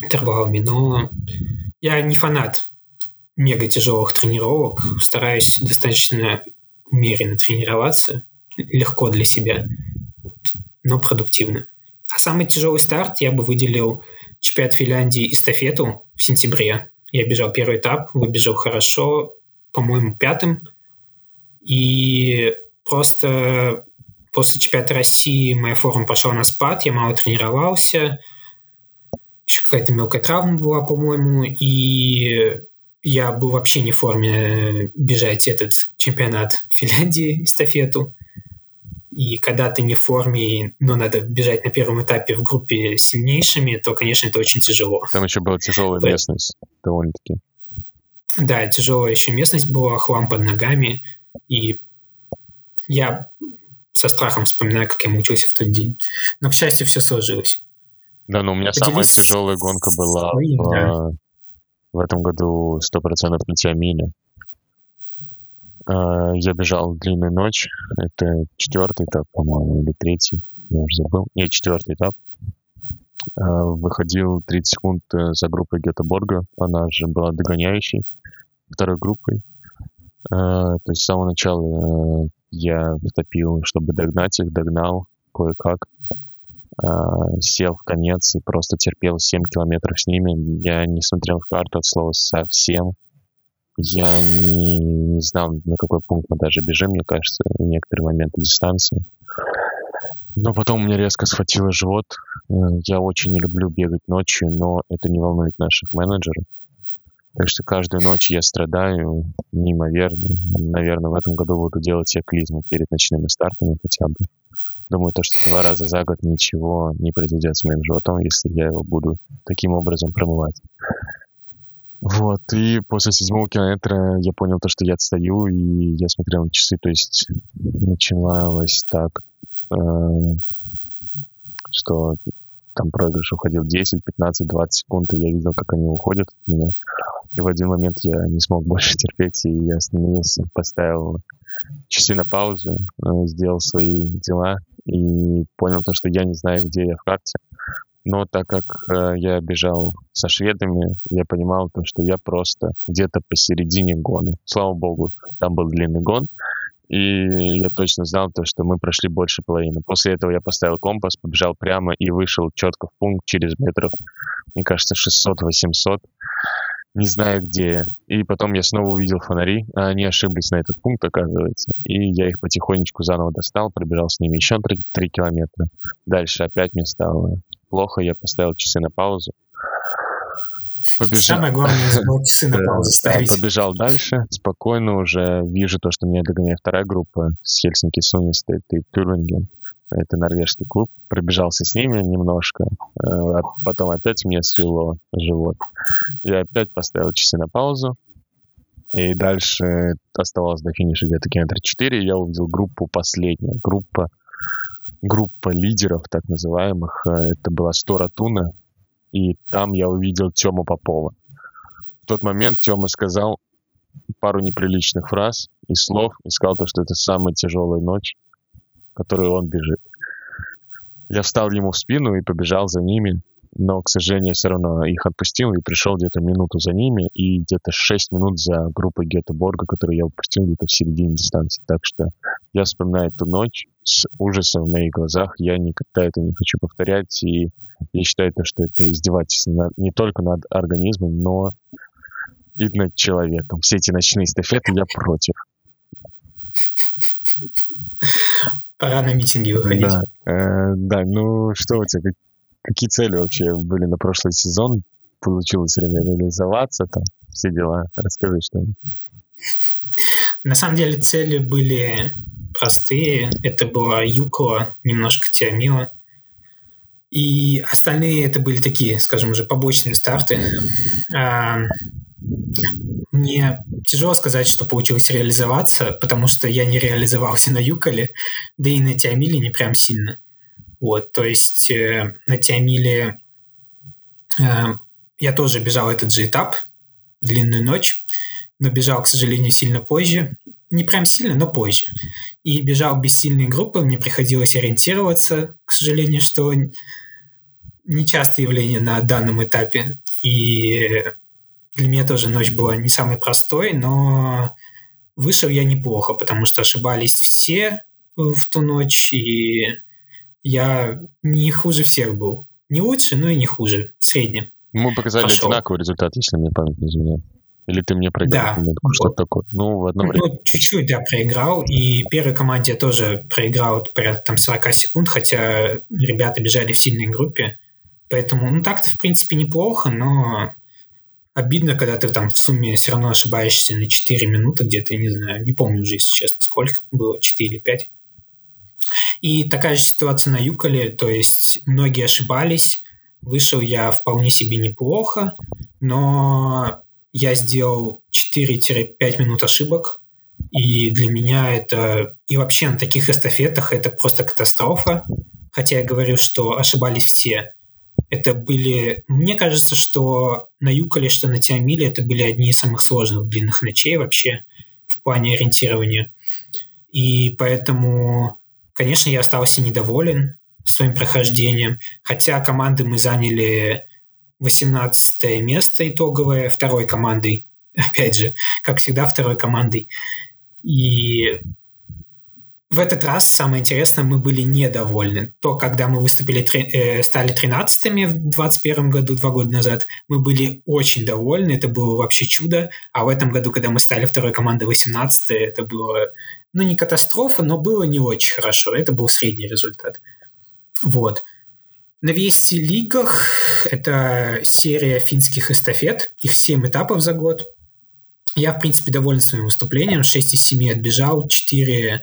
Speaker 1: интервалами, но я не фанат мега тяжелых тренировок, стараюсь достаточно умеренно тренироваться, легко для себя, но продуктивно. А самый тяжелый старт я бы выделил чемпионат Финляндии эстафету в сентябре. Я бежал первый этап, выбежал хорошо, по-моему, пятым. И просто после чемпионата России моя форма пошла на спад, я мало тренировался, еще какая-то мелкая травма была, по-моему, и я был вообще не в форме бежать этот чемпионат Финляндии, эстафету. И когда ты не в форме, но надо бежать на первом этапе в группе с сильнейшими, то, конечно, это очень тяжело.
Speaker 2: Там еще была тяжелая Поэтому... местность довольно-таки.
Speaker 1: Да, тяжелая еще местность была, хлам под ногами. И я со страхом вспоминаю, как я мучился в тот день. Но, к счастью, все сложилось.
Speaker 2: Да, но у меня Поделись самая тяжелая гонка была своим, в, да. в этом году 100% на Тиамине. А, я бежал длинную ночь. Это четвертый этап, по-моему, или третий. Я уже забыл. Нет, четвертый этап. А, выходил 30 секунд э, за группой Гетеборга. Она же была догоняющей второй группой. То есть с самого начала э, я втопил, чтобы догнать их, догнал кое-как. А, сел в конец и просто терпел 7 километров с ними. Я не смотрел карту от слова совсем. Я не, не знал, на какой пункт мы даже бежим, мне кажется, в некоторые моменты дистанции. Но потом у меня резко схватило живот. Э, я очень не люблю бегать ночью, но это не волнует наших менеджеров. Так что каждую ночь я страдаю неимоверно. Наверное, в этом году буду делать себе клизму перед ночными стартами хотя бы. Думаю, то, что два раза за год ничего не произойдет с моим животом, если я его буду таким образом промывать. Вот, и после седьмого километра я понял то, что я отстаю, и я смотрел на часы, то есть начиналось так, э, что там проигрыш уходил 10, 15, 20 секунд, и я видел, как они уходят от меня. И в один момент я не смог больше терпеть, и я остановился, поставил часы на паузу, э, сделал свои дела и понял то, что я не знаю, где я в карте. Но так как э, я бежал со шведами, я понимал то, что я просто где-то посередине гона. Слава богу, там был длинный гон, и я точно знал то, что мы прошли больше половины. После этого я поставил компас, побежал прямо и вышел четко в пункт через метров, мне кажется, 600-800 не знаю где. И потом я снова увидел фонари, а они ошиблись на этот пункт, оказывается. И я их потихонечку заново достал, пробежал с ними еще 3, 3 километра. Дальше опять мне стало плохо, я поставил часы на паузу.
Speaker 1: Побежал. Самое главное, забыл часы на паузу ставить.
Speaker 2: Побежал дальше, спокойно уже вижу то, что меня догоняет вторая группа с Хельсинки Сунистед и Тюрвинген это норвежский клуб, пробежался с ними немножко, э, а потом опять мне свело живот. Я опять поставил часы на паузу, и дальше оставалось до финиша где-то километра 4, я увидел группу последнюю, группа, группа лидеров, так называемых, э, это была Стора Туна, и там я увидел Тему Попова. В тот момент Тёма сказал пару неприличных фраз и слов, и сказал то, что это самая тяжелая ночь, которую он бежит. Я встал ему в спину и побежал за ними, но, к сожалению, все равно их отпустил и пришел где-то минуту за ними и где-то 6 минут за группой Гетеборга, которую я упустил где-то в середине дистанции. Так что я вспоминаю эту ночь с ужасом в моих глазах. Я никогда это не хочу повторять, и я считаю, то, что это издевательство не только над организмом, но и над человеком. Все эти ночные эстафеты я против
Speaker 1: пора на митинги выходить.
Speaker 2: Да, э, да ну что у тебя, какие цели вообще были на прошлый сезон? Получилось ли реализоваться там, все дела? Расскажи что-нибудь.
Speaker 1: На самом деле цели были простые. Это была Юкла, немножко Тиамила. И остальные это были такие, скажем уже, побочные старты. Мне тяжело сказать, что получилось реализоваться, потому что я не реализовался на Юколе, да и на Тиамиле не прям сильно. Вот, то есть э, на Тиамиле э, я тоже бежал этот же этап, длинную ночь, но бежал, к сожалению, сильно позже. Не прям сильно, но позже. И бежал без сильной группы, мне приходилось ориентироваться, к сожалению, что нечастое явление на данном этапе. И для меня тоже ночь была не самой простой, но вышел я неплохо, потому что ошибались все в ту ночь, и я не хуже всех был. Не лучше, но и не хуже. Среднем.
Speaker 2: Мы показали Пошел. одинаковый результат, если мне память не изменяет. Или ты мне проиграл? Да. Что-то такое. Ну, в одно время.
Speaker 1: Ну, чуть-чуть, да, проиграл. И первой команде я тоже проиграл порядка там 40 секунд, хотя ребята бежали в сильной группе. Поэтому, ну, так-то, в принципе, неплохо, но обидно, когда ты там в сумме все равно ошибаешься на 4 минуты где-то, я не знаю, не помню уже, если честно, сколько было, 4 или 5. И такая же ситуация на Юколе, то есть многие ошибались, вышел я вполне себе неплохо, но я сделал 4-5 минут ошибок, и для меня это... И вообще на таких эстафетах это просто катастрофа. Хотя я говорю, что ошибались все. Это были... Мне кажется, что на Юколе, что на Тиамиле это были одни из самых сложных длинных ночей вообще в плане ориентирования. И поэтому, конечно, я остался недоволен своим прохождением. Хотя команды мы заняли 18 место итоговое второй командой. Опять же, как всегда, второй командой. И в этот раз, самое интересное, мы были недовольны. То, когда мы выступили, э, стали 13-ми в 2021 году, два года назад, мы были очень довольны, это было вообще чудо. А в этом году, когда мы стали второй командой 18 это было, ну, не катастрофа, но было не очень хорошо. Это был средний результат. Вот. На Вести лигах это серия финских эстафет, их 7 этапов за год. Я, в принципе, доволен своим выступлением. 6 из 7 отбежал, 4 Э,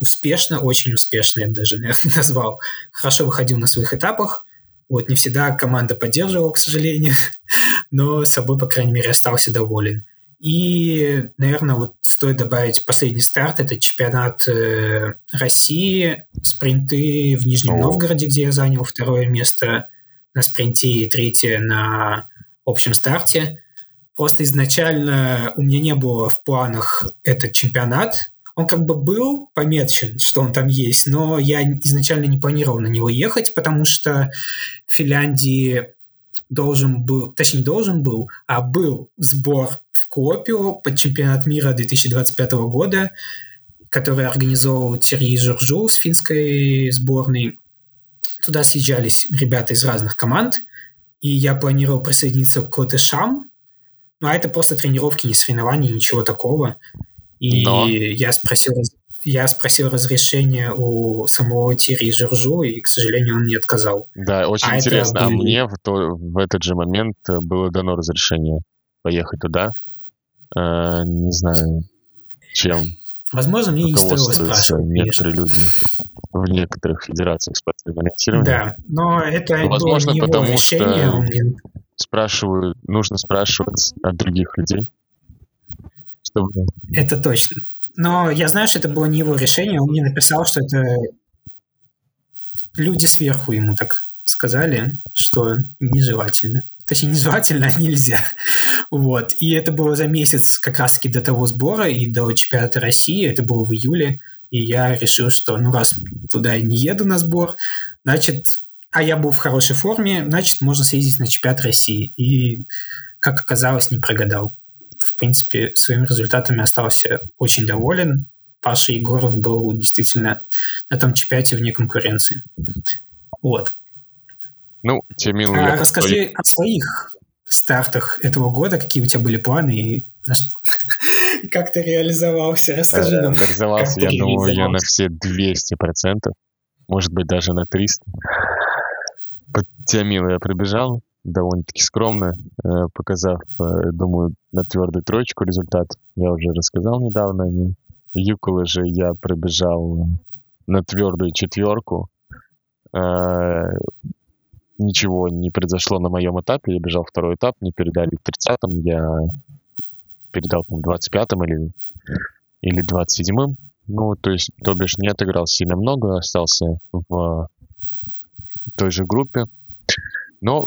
Speaker 1: успешно, очень успешно, я бы даже, наверное, назвал. Хорошо выходил на своих этапах. Вот не всегда команда поддерживала, к сожалению, но собой, по крайней мере, остался доволен. И, наверное, вот стоит добавить последний старт. Это чемпионат э, России, спринты в Нижнем О. Новгороде, где я занял второе место на спринте и третье на общем старте. Просто изначально у меня не было в планах этот чемпионат. Он как бы был помечен, что он там есть, но я изначально не планировал на него ехать, потому что в Финляндии должен был, точнее не должен был, а был сбор в Копио под чемпионат мира 2025 года, который организовал Терри Журжу с финской сборной. Туда съезжались ребята из разных команд, и я планировал присоединиться к Клатышам, ну, а это просто тренировки, не соревнования, ничего такого. И Но... я спросил, я спросил разрешение у самого Тири Журжу, и, к сожалению, он не отказал.
Speaker 2: Да, очень а интересно. Были... А мне в, то, в этот же момент было дано разрешение поехать туда. Э, не знаю, чем.
Speaker 1: Возможно, мне не стоило спрашивать.
Speaker 2: Некоторые люди в некоторых федерациях спортивного ориентирования.
Speaker 1: Да, но это возможно, было не потому решение. Что...
Speaker 2: Он спрашиваю, нужно спрашивать от других людей.
Speaker 1: Чтобы... Это точно. Но я знаю, что это было не его решение. Он мне написал, что это люди сверху ему так сказали, что нежелательно. Точнее, нежелательно, а нельзя. Вот. И это было за месяц как раз-таки до того сбора и до чемпионата России. Это было в июле. И я решил, что ну раз туда я не еду на сбор, значит, а я был в хорошей форме, значит, можно съездить на чемпионат России. И, как оказалось, не прогадал. В принципе, своими результатами остался очень доволен. Паша Егоров был действительно на том чемпионате вне конкуренции. Вот.
Speaker 2: Ну, милые...
Speaker 1: А, расскажи о своих стартах этого года, какие у тебя были планы и как ты реализовался. Расскажи нам.
Speaker 2: Реализовался, я думаю, я на все 200%, может быть, даже на 300%. Под Тиамилу я пробежал, довольно-таки скромно, э, показав, э, думаю, на твердую троечку результат. Я уже рассказал недавно о нем. Юколы же я пробежал на твердую четверку. Э, ничего не произошло на моем этапе. Я бежал второй этап, не передали в 30-м. Я передал, по 25-м или, или 27-м. Ну, то есть, то бишь, не отыграл сильно много, остался в той же группе. Но,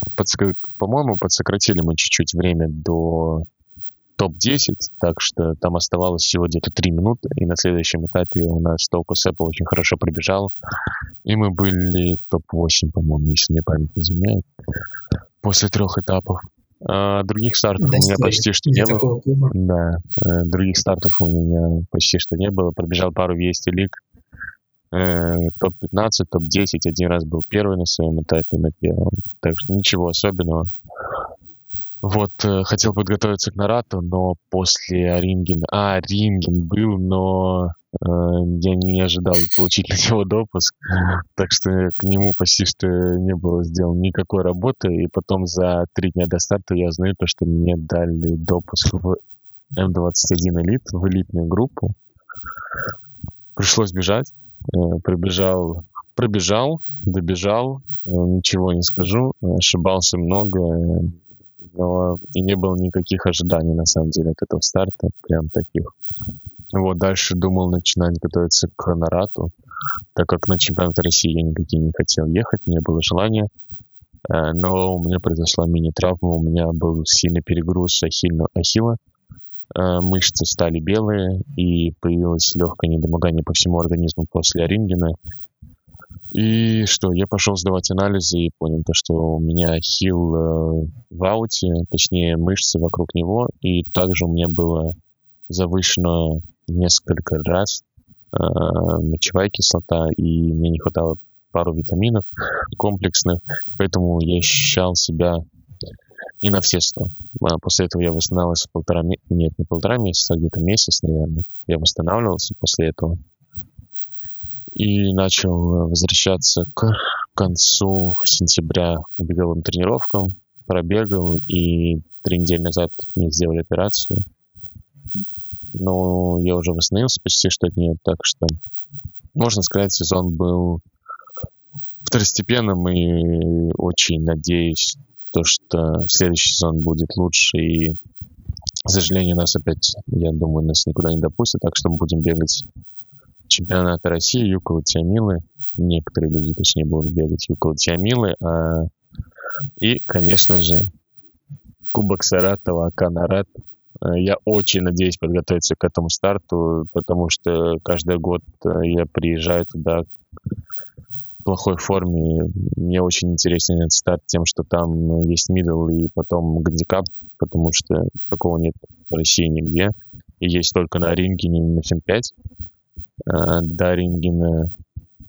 Speaker 2: по-моему, подсократили мы чуть-чуть время до топ-10, так что там оставалось всего где-то 3 минуты, и на следующем этапе у нас Толку Сэппл очень хорошо пробежал, и мы были топ-8, по-моему, если мне память не изменяет, после трех этапов. А других стартов да, у меня почти что не было. Да, э, других стартов у меня почти что не было. Пробежал пару Вести Лиг, Э, топ-15, топ-10. Один раз был первый на своем этапе на первом. Так что ничего особенного. Вот, э, хотел подготовиться к Нарату, но после Рингена... А, Ринген был, но э, я не ожидал получить на него допуск. Так что к нему почти что не было сделано никакой работы. И потом за три дня до старта я узнаю то, что мне дали допуск в М21 Элит, в элитную группу. Пришлось бежать. Э, пробежал, пробежал, добежал, э, ничего не скажу, ошибался много, э, но и не было никаких ожиданий, на самом деле, от этого старта, прям таких. Вот, дальше думал начинать готовиться к Нарату, так как на чемпионат России я никакие не хотел ехать, не было желания. Но у меня произошла мини-травма, у меня был сильный перегруз ахилла, ахилла Э, мышцы стали белые, и появилось легкое недомогание по всему организму после Рингена. И что, я пошел сдавать анализы и понял, то, что у меня хил э, в ауте, точнее мышцы вокруг него, и также у меня было завышено несколько раз э, мочевая кислота, и мне не хватало пару витаминов комплексных, поэтому я ощущал себя не на все сто. А после этого я восстанавливался полтора месяца, нет, не полтора месяца, а где-то месяц, наверное. Я восстанавливался после этого. И начал возвращаться к концу сентября к беговым тренировкам. Пробегал, и три недели назад мне сделали операцию. Но я уже восстановился почти что от нее, так что, можно сказать, сезон был второстепенным и очень надеюсь следующий сезон будет лучше, и, к сожалению, нас опять, я думаю, нас никуда не допустят, так что мы будем бегать чемпионаты России, Юкова, Тиамилы. Некоторые люди, точнее, будут бегать Юкова, Тиамилы. А... И, конечно же, Кубок Саратова, Канарат. Э, я очень надеюсь подготовиться к этому старту, потому что каждый год э, я приезжаю туда плохой форме. Мне очень интересен этот старт тем, что там есть middle и потом гандикап, потому что такого нет в России нигде. И есть только на О-Рингене на Fin5. Э, до О-Рингена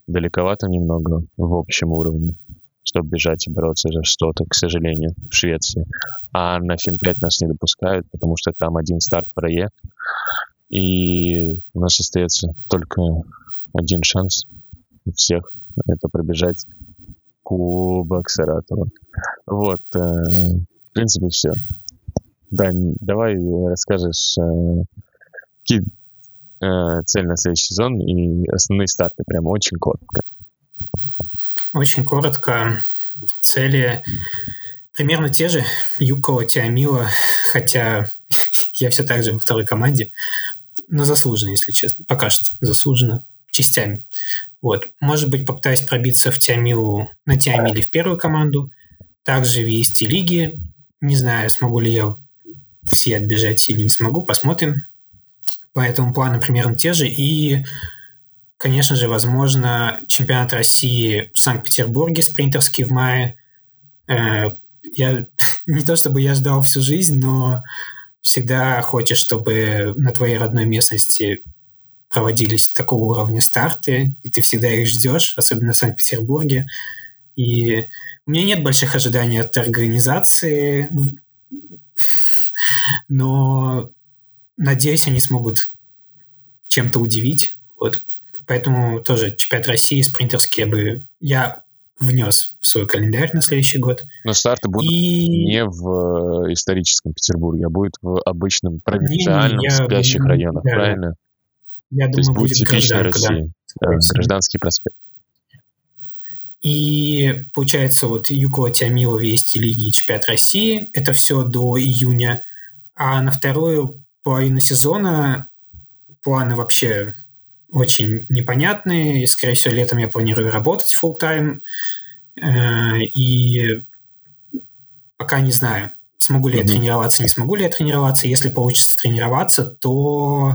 Speaker 2: далековато немного в общем уровне чтобы бежать и бороться за что-то, к сожалению, в Швеции. А на Fin5 нас не допускают, потому что там один старт WRE, и у нас остается только один шанс у всех — это пробежать Кубок Саратова. Вот, э, в принципе, все. Дань, давай расскажешь, э, какие э, цели на следующий сезон и основные старты, прямо очень коротко.
Speaker 1: Очень коротко. Цели примерно те же. Юко, Тиамила, хотя я все так же во второй команде, но заслуженно, если честно. Пока что заслуженно, частями. Вот. Может быть, попытаюсь пробиться в Тиамилу, на Тиамиле в первую команду. Также в EST лиге. Не знаю, смогу ли я все отбежать или не смогу, посмотрим. Поэтому планы примерно те же. И Конечно же, возможно, чемпионат России в Санкт-Петербурге спринтерский в мае. Э, я не то чтобы я ждал всю жизнь, но всегда хочешь, чтобы на твоей родной местности проводились такого уровня старты, и ты всегда их ждешь, особенно в Санкт-Петербурге. И у меня нет больших ожиданий от организации, но надеюсь, они смогут чем-то удивить. Вот Поэтому тоже чемпионат России спринтерский я бы я внес в свой календарь на следующий год.
Speaker 2: Но старты будут и... не в э, историческом Петербурге, а будет в обычном провинциальном не, не, я, спящих районах, да, правильно?
Speaker 1: Я То думаю, будет типичная
Speaker 2: Россия, да, гражданский проспект.
Speaker 1: И получается, вот Юко Тиамилов Вести Лиги и Чемпионат России. Это все до июня. А на вторую половину сезона планы вообще очень непонятные, и, скорее всего, летом я планирую работать full time э, и пока не знаю, смогу ли mm-hmm. я тренироваться, не смогу ли я тренироваться. Если получится тренироваться, то,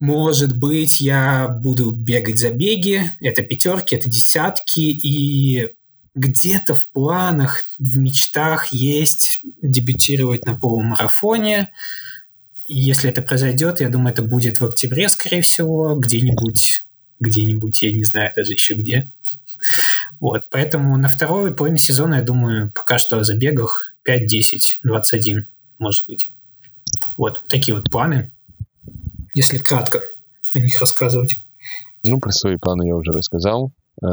Speaker 1: может быть, я буду бегать за беги, это пятерки, это десятки, и где-то в планах, в мечтах есть дебютировать на полумарафоне, если это произойдет, я думаю, это будет в октябре, скорее всего, где-нибудь, где-нибудь, я не знаю даже еще где. Вот, поэтому на второй половине сезона, я думаю, пока что о забегах 5, 10, 21, может быть. Вот, такие вот планы, если кратко о них рассказывать.
Speaker 2: Ну, про свои планы я уже рассказал. Э,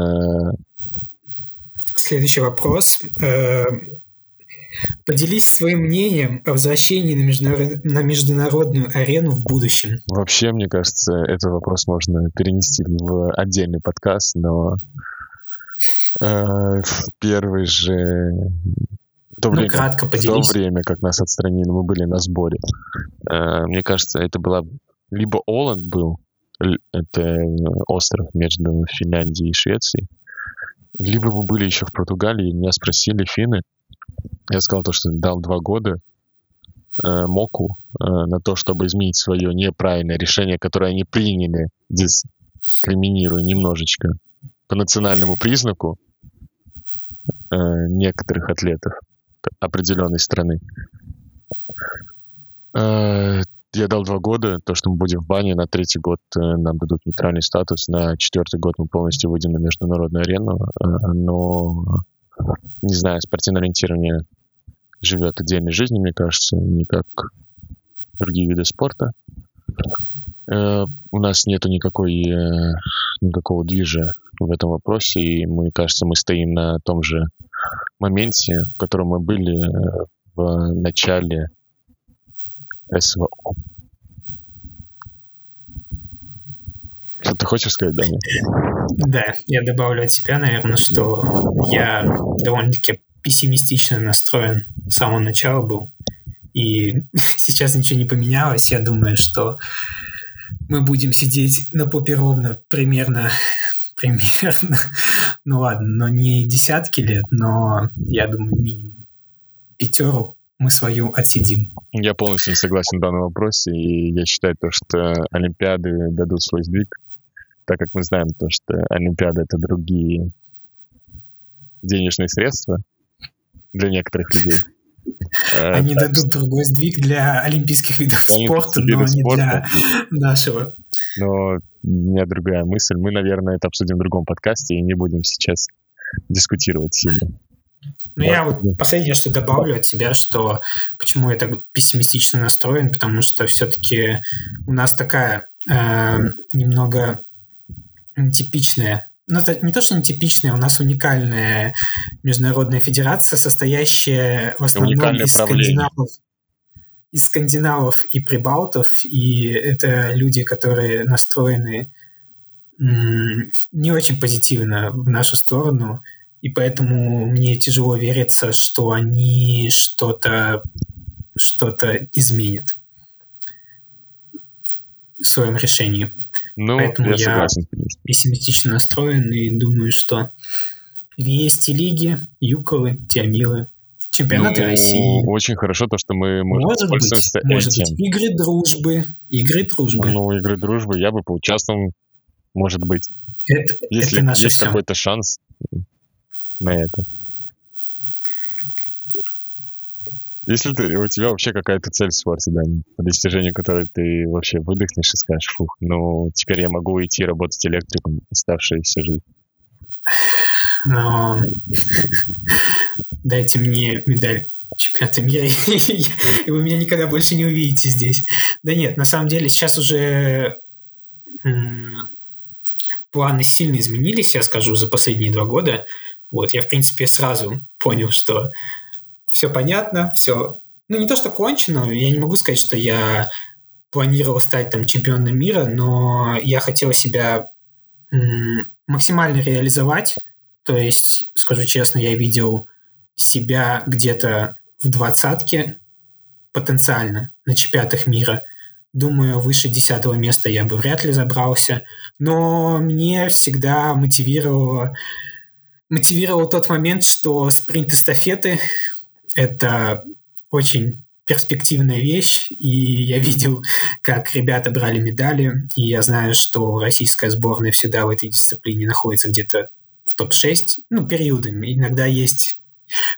Speaker 1: Следующий вопрос. Э, Поделись своим мнением о возвращении на, международ... на международную арену в будущем.
Speaker 2: Вообще, мне кажется, этот вопрос можно перенести в отдельный подкаст, но э, в первый же в то, ну, время, кратко поделись. в то время, как нас отстранили, мы были на сборе. Э, мне кажется, это была либо Оланд был, это остров между Финляндией и Швецией, либо мы были еще в Португалии, меня спросили финны, я сказал то, что дал два года э, МОКу э, на то, чтобы изменить свое неправильное решение, которое они приняли, дискриминируя немножечко по национальному признаку э, некоторых атлетов определенной страны. Э, я дал два года, то, что мы будем в бане, на третий год э, нам дадут нейтральный статус, на четвертый год мы полностью выйдем на международную арену, э, но не знаю, спортивное ориентирование живет отдельной жизнью, мне кажется, не как другие виды спорта. Э, у нас нету никакой, никакого движа в этом вопросе, и мне кажется, мы стоим на том же моменте, в котором мы были в начале СВО. Что ты хочешь сказать, Даня?
Speaker 1: Да, я добавлю от себя, наверное, что я довольно-таки пессимистично настроен с самого начала был. И сейчас ничего не поменялось. Я думаю, что мы будем сидеть на попе ровно примерно примерно, ну ладно, но не десятки лет, но я думаю, минимум пятеру мы свою отсидим.
Speaker 2: Я полностью не согласен в данном вопросе, и я считаю то, что Олимпиады дадут свой сдвиг, так как мы знаем то, что Олимпиады — это другие денежные средства для некоторых людей.
Speaker 1: Э, Они дадут другой сдвиг для олимпийских видов спорта, но не для нашего.
Speaker 2: Но у меня другая мысль. Мы, наверное, это обсудим в другом подкасте и не будем сейчас дискутировать сильно.
Speaker 1: Ну, я вот последнее, что добавлю от себя, что почему я так пессимистично настроен, потому что все-таки у нас такая э, немного типичная ну, это не то, что нетипичная, у нас уникальная международная федерация, состоящая в основном из скандинавов, из скандинавов и прибалтов, и это люди, которые настроены не очень позитивно в нашу сторону, и поэтому мне тяжело вериться, что они что-то что-то изменят в своем решении. Ну, Поэтому я, я согласен, пессимистично настроен и думаю, что Вести лиги, Юковы, Тиамилы, чемпионаты ну, России.
Speaker 2: Очень хорошо то, что мы можем
Speaker 1: может быть, может быть, игры дружбы, игры дружбы.
Speaker 2: Ну, игры дружбы я бы поучаствовал, может быть.
Speaker 1: Это,
Speaker 2: Если
Speaker 1: это наше
Speaker 2: есть какой-то шанс на это. Если ты, у тебя вообще какая-то цель в спорте, да, по которой ты вообще выдохнешь и скажешь, фух, ну, теперь я могу идти работать электриком оставшуюся жизнь.
Speaker 1: Но дайте мне медаль чемпионата мира, и вы меня никогда больше не увидите здесь. Да нет, на самом деле сейчас уже планы сильно изменились, я скажу, за последние два года. Вот, я, в принципе, сразу понял, что все понятно, все... Ну, не то, что кончено, я не могу сказать, что я планировал стать там чемпионом мира, но я хотел себя максимально реализовать. То есть, скажу честно, я видел себя где-то в двадцатке потенциально на чемпионатах мира. Думаю, выше десятого места я бы вряд ли забрался. Но мне всегда мотивировало, мотивировал тот момент, что спринт-эстафеты это очень перспективная вещь, и я видел, как ребята брали медали, и я знаю, что российская сборная всегда в этой дисциплине находится где-то в топ-6, ну, периодами. Иногда есть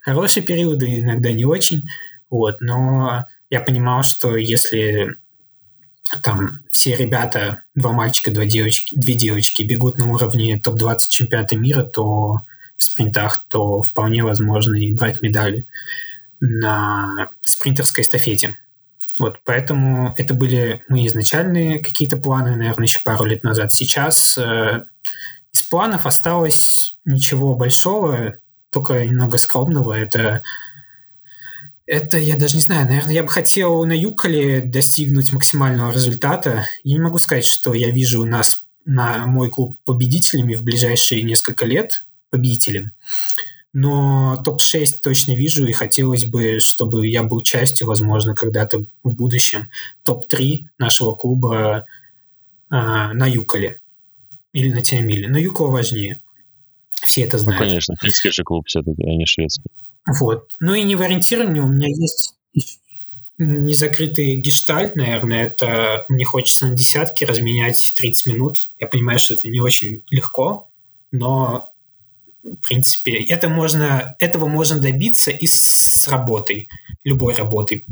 Speaker 1: хорошие периоды, иногда не очень, вот, но я понимал, что если там все ребята, два мальчика, два девочки, две девочки бегут на уровне топ-20 чемпионата мира, то спринтах, то вполне возможно и брать медали на спринтерской эстафете. Вот, поэтому это были мои изначальные какие-то планы, наверное, еще пару лет назад. Сейчас э, из планов осталось ничего большого, только немного скромного. Это, это я даже не знаю, наверное, я бы хотел на Юколе достигнуть максимального результата. Я не могу сказать, что я вижу нас на мой клуб победителями в ближайшие несколько лет, победителем но топ-6 точно вижу, и хотелось бы, чтобы я был частью, возможно, когда-то в будущем топ-3 нашего клуба э, на Юколе или на Тиамиле. Но Юкола важнее. Все это ну, знают.
Speaker 2: Ну, конечно, финский же клуб все-таки, а не шведский.
Speaker 1: Вот. Ну и не в ориентировании у меня есть незакрытый гештальт, наверное, это мне хочется на десятки разменять 30 минут. Я понимаю, что это не очень легко, но в принципе, это можно, этого можно добиться и с работой, любой работой.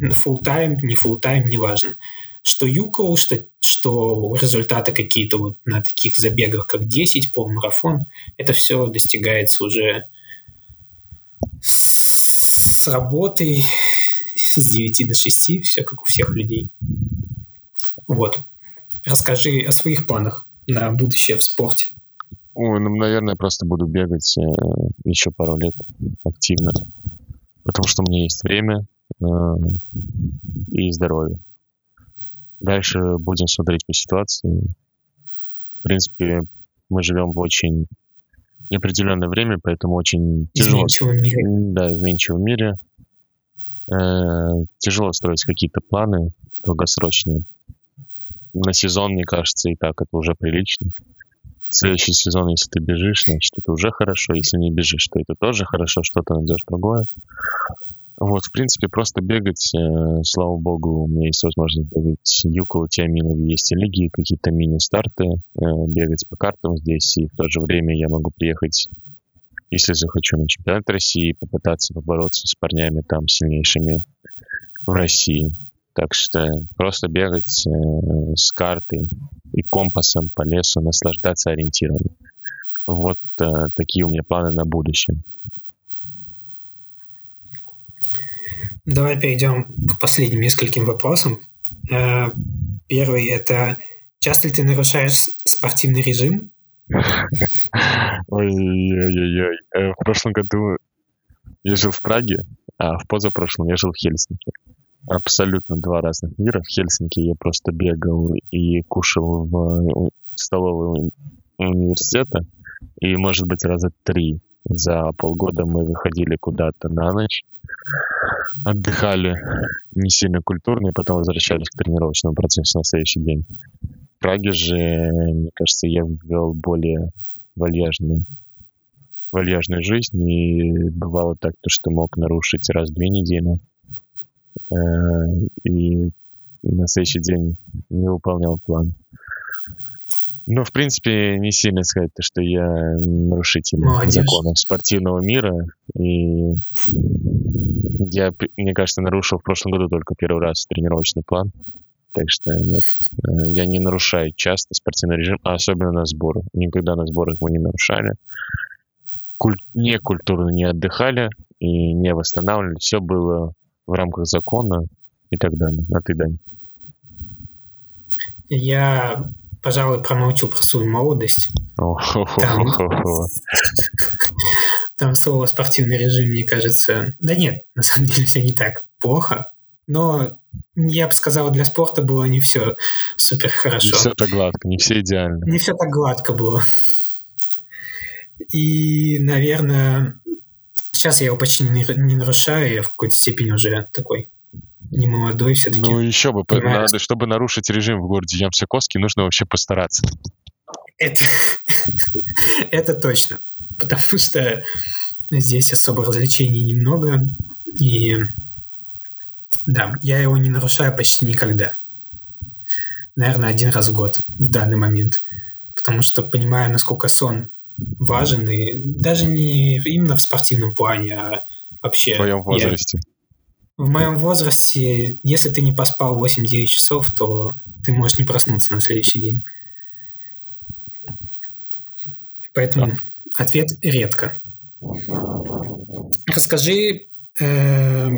Speaker 1: Full time, не full time, неважно. Что юкол, что, что результаты какие-то вот на таких забегах, как 10, полумарафон, это все достигается уже с работой с 9 до 6, все как у всех людей. Вот. Расскажи о своих планах на будущее в спорте.
Speaker 2: Ой, ну, наверное, просто буду бегать э, еще пару лет активно. Потому что у меня есть время э, и здоровье. Дальше будем смотреть по ситуации. В принципе, мы живем в очень неопределенное время, поэтому очень тяжело...
Speaker 1: Изменчивом мире.
Speaker 2: Да, изменчивом мире. Э, тяжело строить какие-то планы долгосрочные. На сезон, мне кажется, и так это уже прилично следующий сезон, если ты бежишь, значит, это уже хорошо. Если не бежишь, то это тоже хорошо, что-то найдешь другое. Вот, в принципе, просто бегать, э, слава богу, у меня есть возможность бегать и около Тиаминов есть и лиги, какие-то мини-старты, э, бегать по картам здесь, и в то же время я могу приехать, если захочу, на чемпионат России, попытаться побороться с парнями там сильнейшими в России. Так что просто бегать э, с картой и компасом по лесу, наслаждаться ориентированием. Вот э, такие у меня планы на будущее.
Speaker 1: Давай перейдем к последним нескольким вопросам. Э, первый – это часто ли ты нарушаешь спортивный режим?
Speaker 2: Ой-ой-ой. Э, в прошлом году я жил в Праге, а в позапрошлом я жил в Хельсинки. Абсолютно два разных мира. В Хельсинки я просто бегал и кушал в столовой университета. И, может быть, раза три за полгода мы выходили куда-то на ночь отдыхали не сильно культурно, и потом возвращались к тренировочному процессу на следующий день. В Праге же, мне кажется, я ввел более вальяжную, вальяжную жизнь, и бывало так, то, что мог нарушить раз в две недели, и на следующий день не выполнял план. Ну, в принципе, не сильно сказать, то, что я нарушитель Молодец. законов спортивного мира. И я, мне кажется, нарушил в прошлом году только первый раз тренировочный план. Так что нет, э, я не нарушаю часто спортивный режим, а особенно на сборах. Никогда на сборах мы не нарушали. Куль... Не культурно не отдыхали и не восстанавливали. Все было в рамках закона и так далее. А ты, Дань?
Speaker 1: Я пожалуй, промолчу про свою молодость. Там, там слово спортивный режим, мне кажется... Да нет, на самом деле все не так плохо. Но я бы сказал, для спорта было не все супер хорошо.
Speaker 2: Не все так гладко, не все идеально.
Speaker 1: Не все так гладко было. И, наверное, сейчас я его почти не, не нарушаю, я в какой-то степени уже такой не молодой все-таки.
Speaker 2: Ну, еще бы, надо, чтобы нарушить режим в городе Ямсякоски, нужно вообще постараться.
Speaker 1: Это, это точно. Потому что здесь особо развлечений немного. И да, я его не нарушаю почти никогда. Наверное, один раз в год в данный момент. Потому что понимаю, насколько сон важен. И даже не именно в спортивном плане, а вообще... В
Speaker 2: твоем возрасте. Я
Speaker 1: в моем возрасте, если ты не поспал 8-9 часов, то ты можешь не проснуться на следующий день. Поэтому да. ответ редко. Расскажи, э,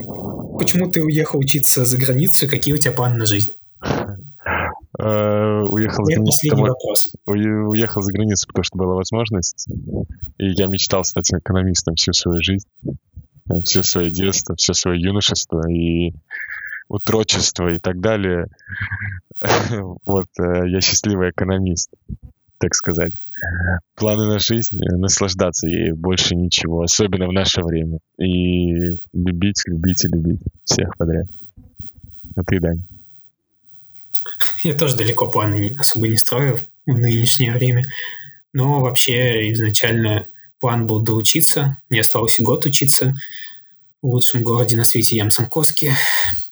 Speaker 1: почему ты уехал учиться за границу, какие у тебя планы на жизнь?
Speaker 2: Э, уехал за границу. Уехал за границу, потому что была возможность. И я мечтал стать экономистом всю свою жизнь все свое детство, все свое юношество и утрочество и так далее. Вот, э, я счастливый экономист, так сказать. Планы на жизнь — наслаждаться ей, больше ничего, особенно в наше время. И любить, любить и любить всех подряд. А ты, Дань?
Speaker 1: Я тоже далеко планы особо не строю в нынешнее время. Но вообще изначально план был доучиться. Мне осталось год учиться в лучшем городе на свете Ямсанкоске.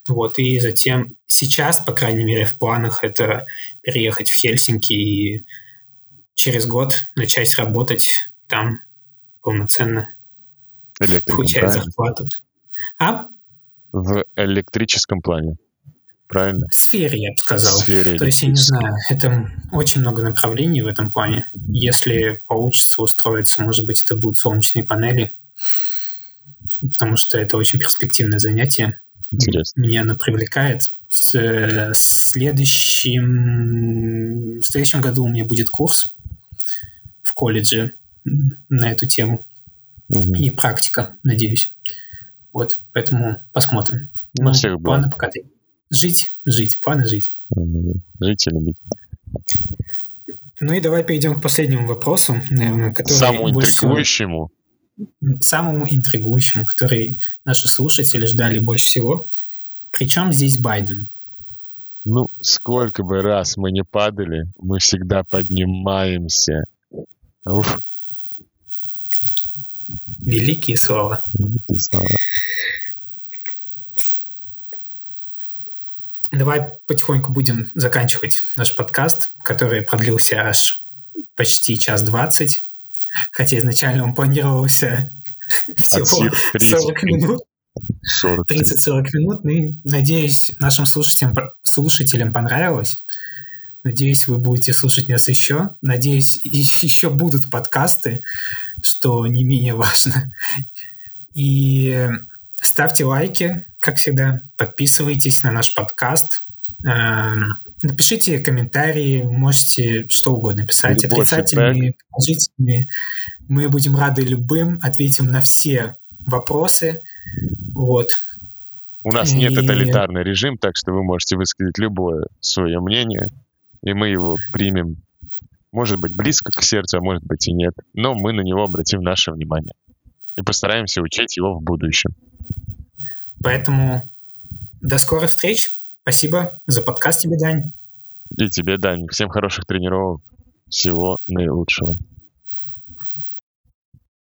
Speaker 1: Вот, и затем сейчас, по крайней мере, в планах это переехать в Хельсинки и через год начать работать там полноценно, получать зарплату. А?
Speaker 2: В электрическом плане, правильно?
Speaker 1: В сфере, я бы сказал. В сфере То есть, я не знаю, это очень много направлений в этом плане. Если получится устроиться, может быть, это будут солнечные панели, потому что это очень перспективное занятие.
Speaker 2: Интересно.
Speaker 1: Меня оно привлекает. В следующем, в следующем году у меня будет курс в колледже на эту тему. Угу. И практика, надеюсь. Вот, поэтому посмотрим. Ну, всех было. пока ты. Жить, жить, планы жить.
Speaker 2: Жить и любить.
Speaker 1: Ну и давай перейдем к последнему вопросу, наверное, который
Speaker 2: Самому интригующему. Всего
Speaker 1: самому интригующему, который наши слушатели ждали больше всего. Причем здесь Байден?
Speaker 2: Ну, сколько бы раз мы не падали, мы всегда поднимаемся. Уф.
Speaker 1: Великие слова.
Speaker 2: Великие слова.
Speaker 1: Давай потихоньку будем заканчивать наш подкаст, который продлился аж почти час двадцать, хотя изначально он планировался всего 40 минут. 30-40 минут. Ну и, надеюсь, нашим слушателям, слушателям понравилось. Надеюсь, вы будете слушать нас еще. Надеюсь, еще будут подкасты, что не менее важно. И ставьте лайки, как всегда. Подписывайтесь на наш подкаст. Эм, напишите комментарии, можете что угодно писать, Любой отрицательные, положительные. Мы будем рады любым, ответим на все вопросы. Вот.
Speaker 2: У нас и... нет тоталитарный режим, так что вы можете высказать любое свое мнение, и мы его примем. Может быть, близко к сердцу, а может быть и нет. Но мы на него обратим наше внимание. И постараемся учить его в будущем.
Speaker 1: Поэтому до скорых встреч. Спасибо за подкаст тебе, Дань.
Speaker 2: И тебе, Дань. Всем хороших тренировок. Всего наилучшего.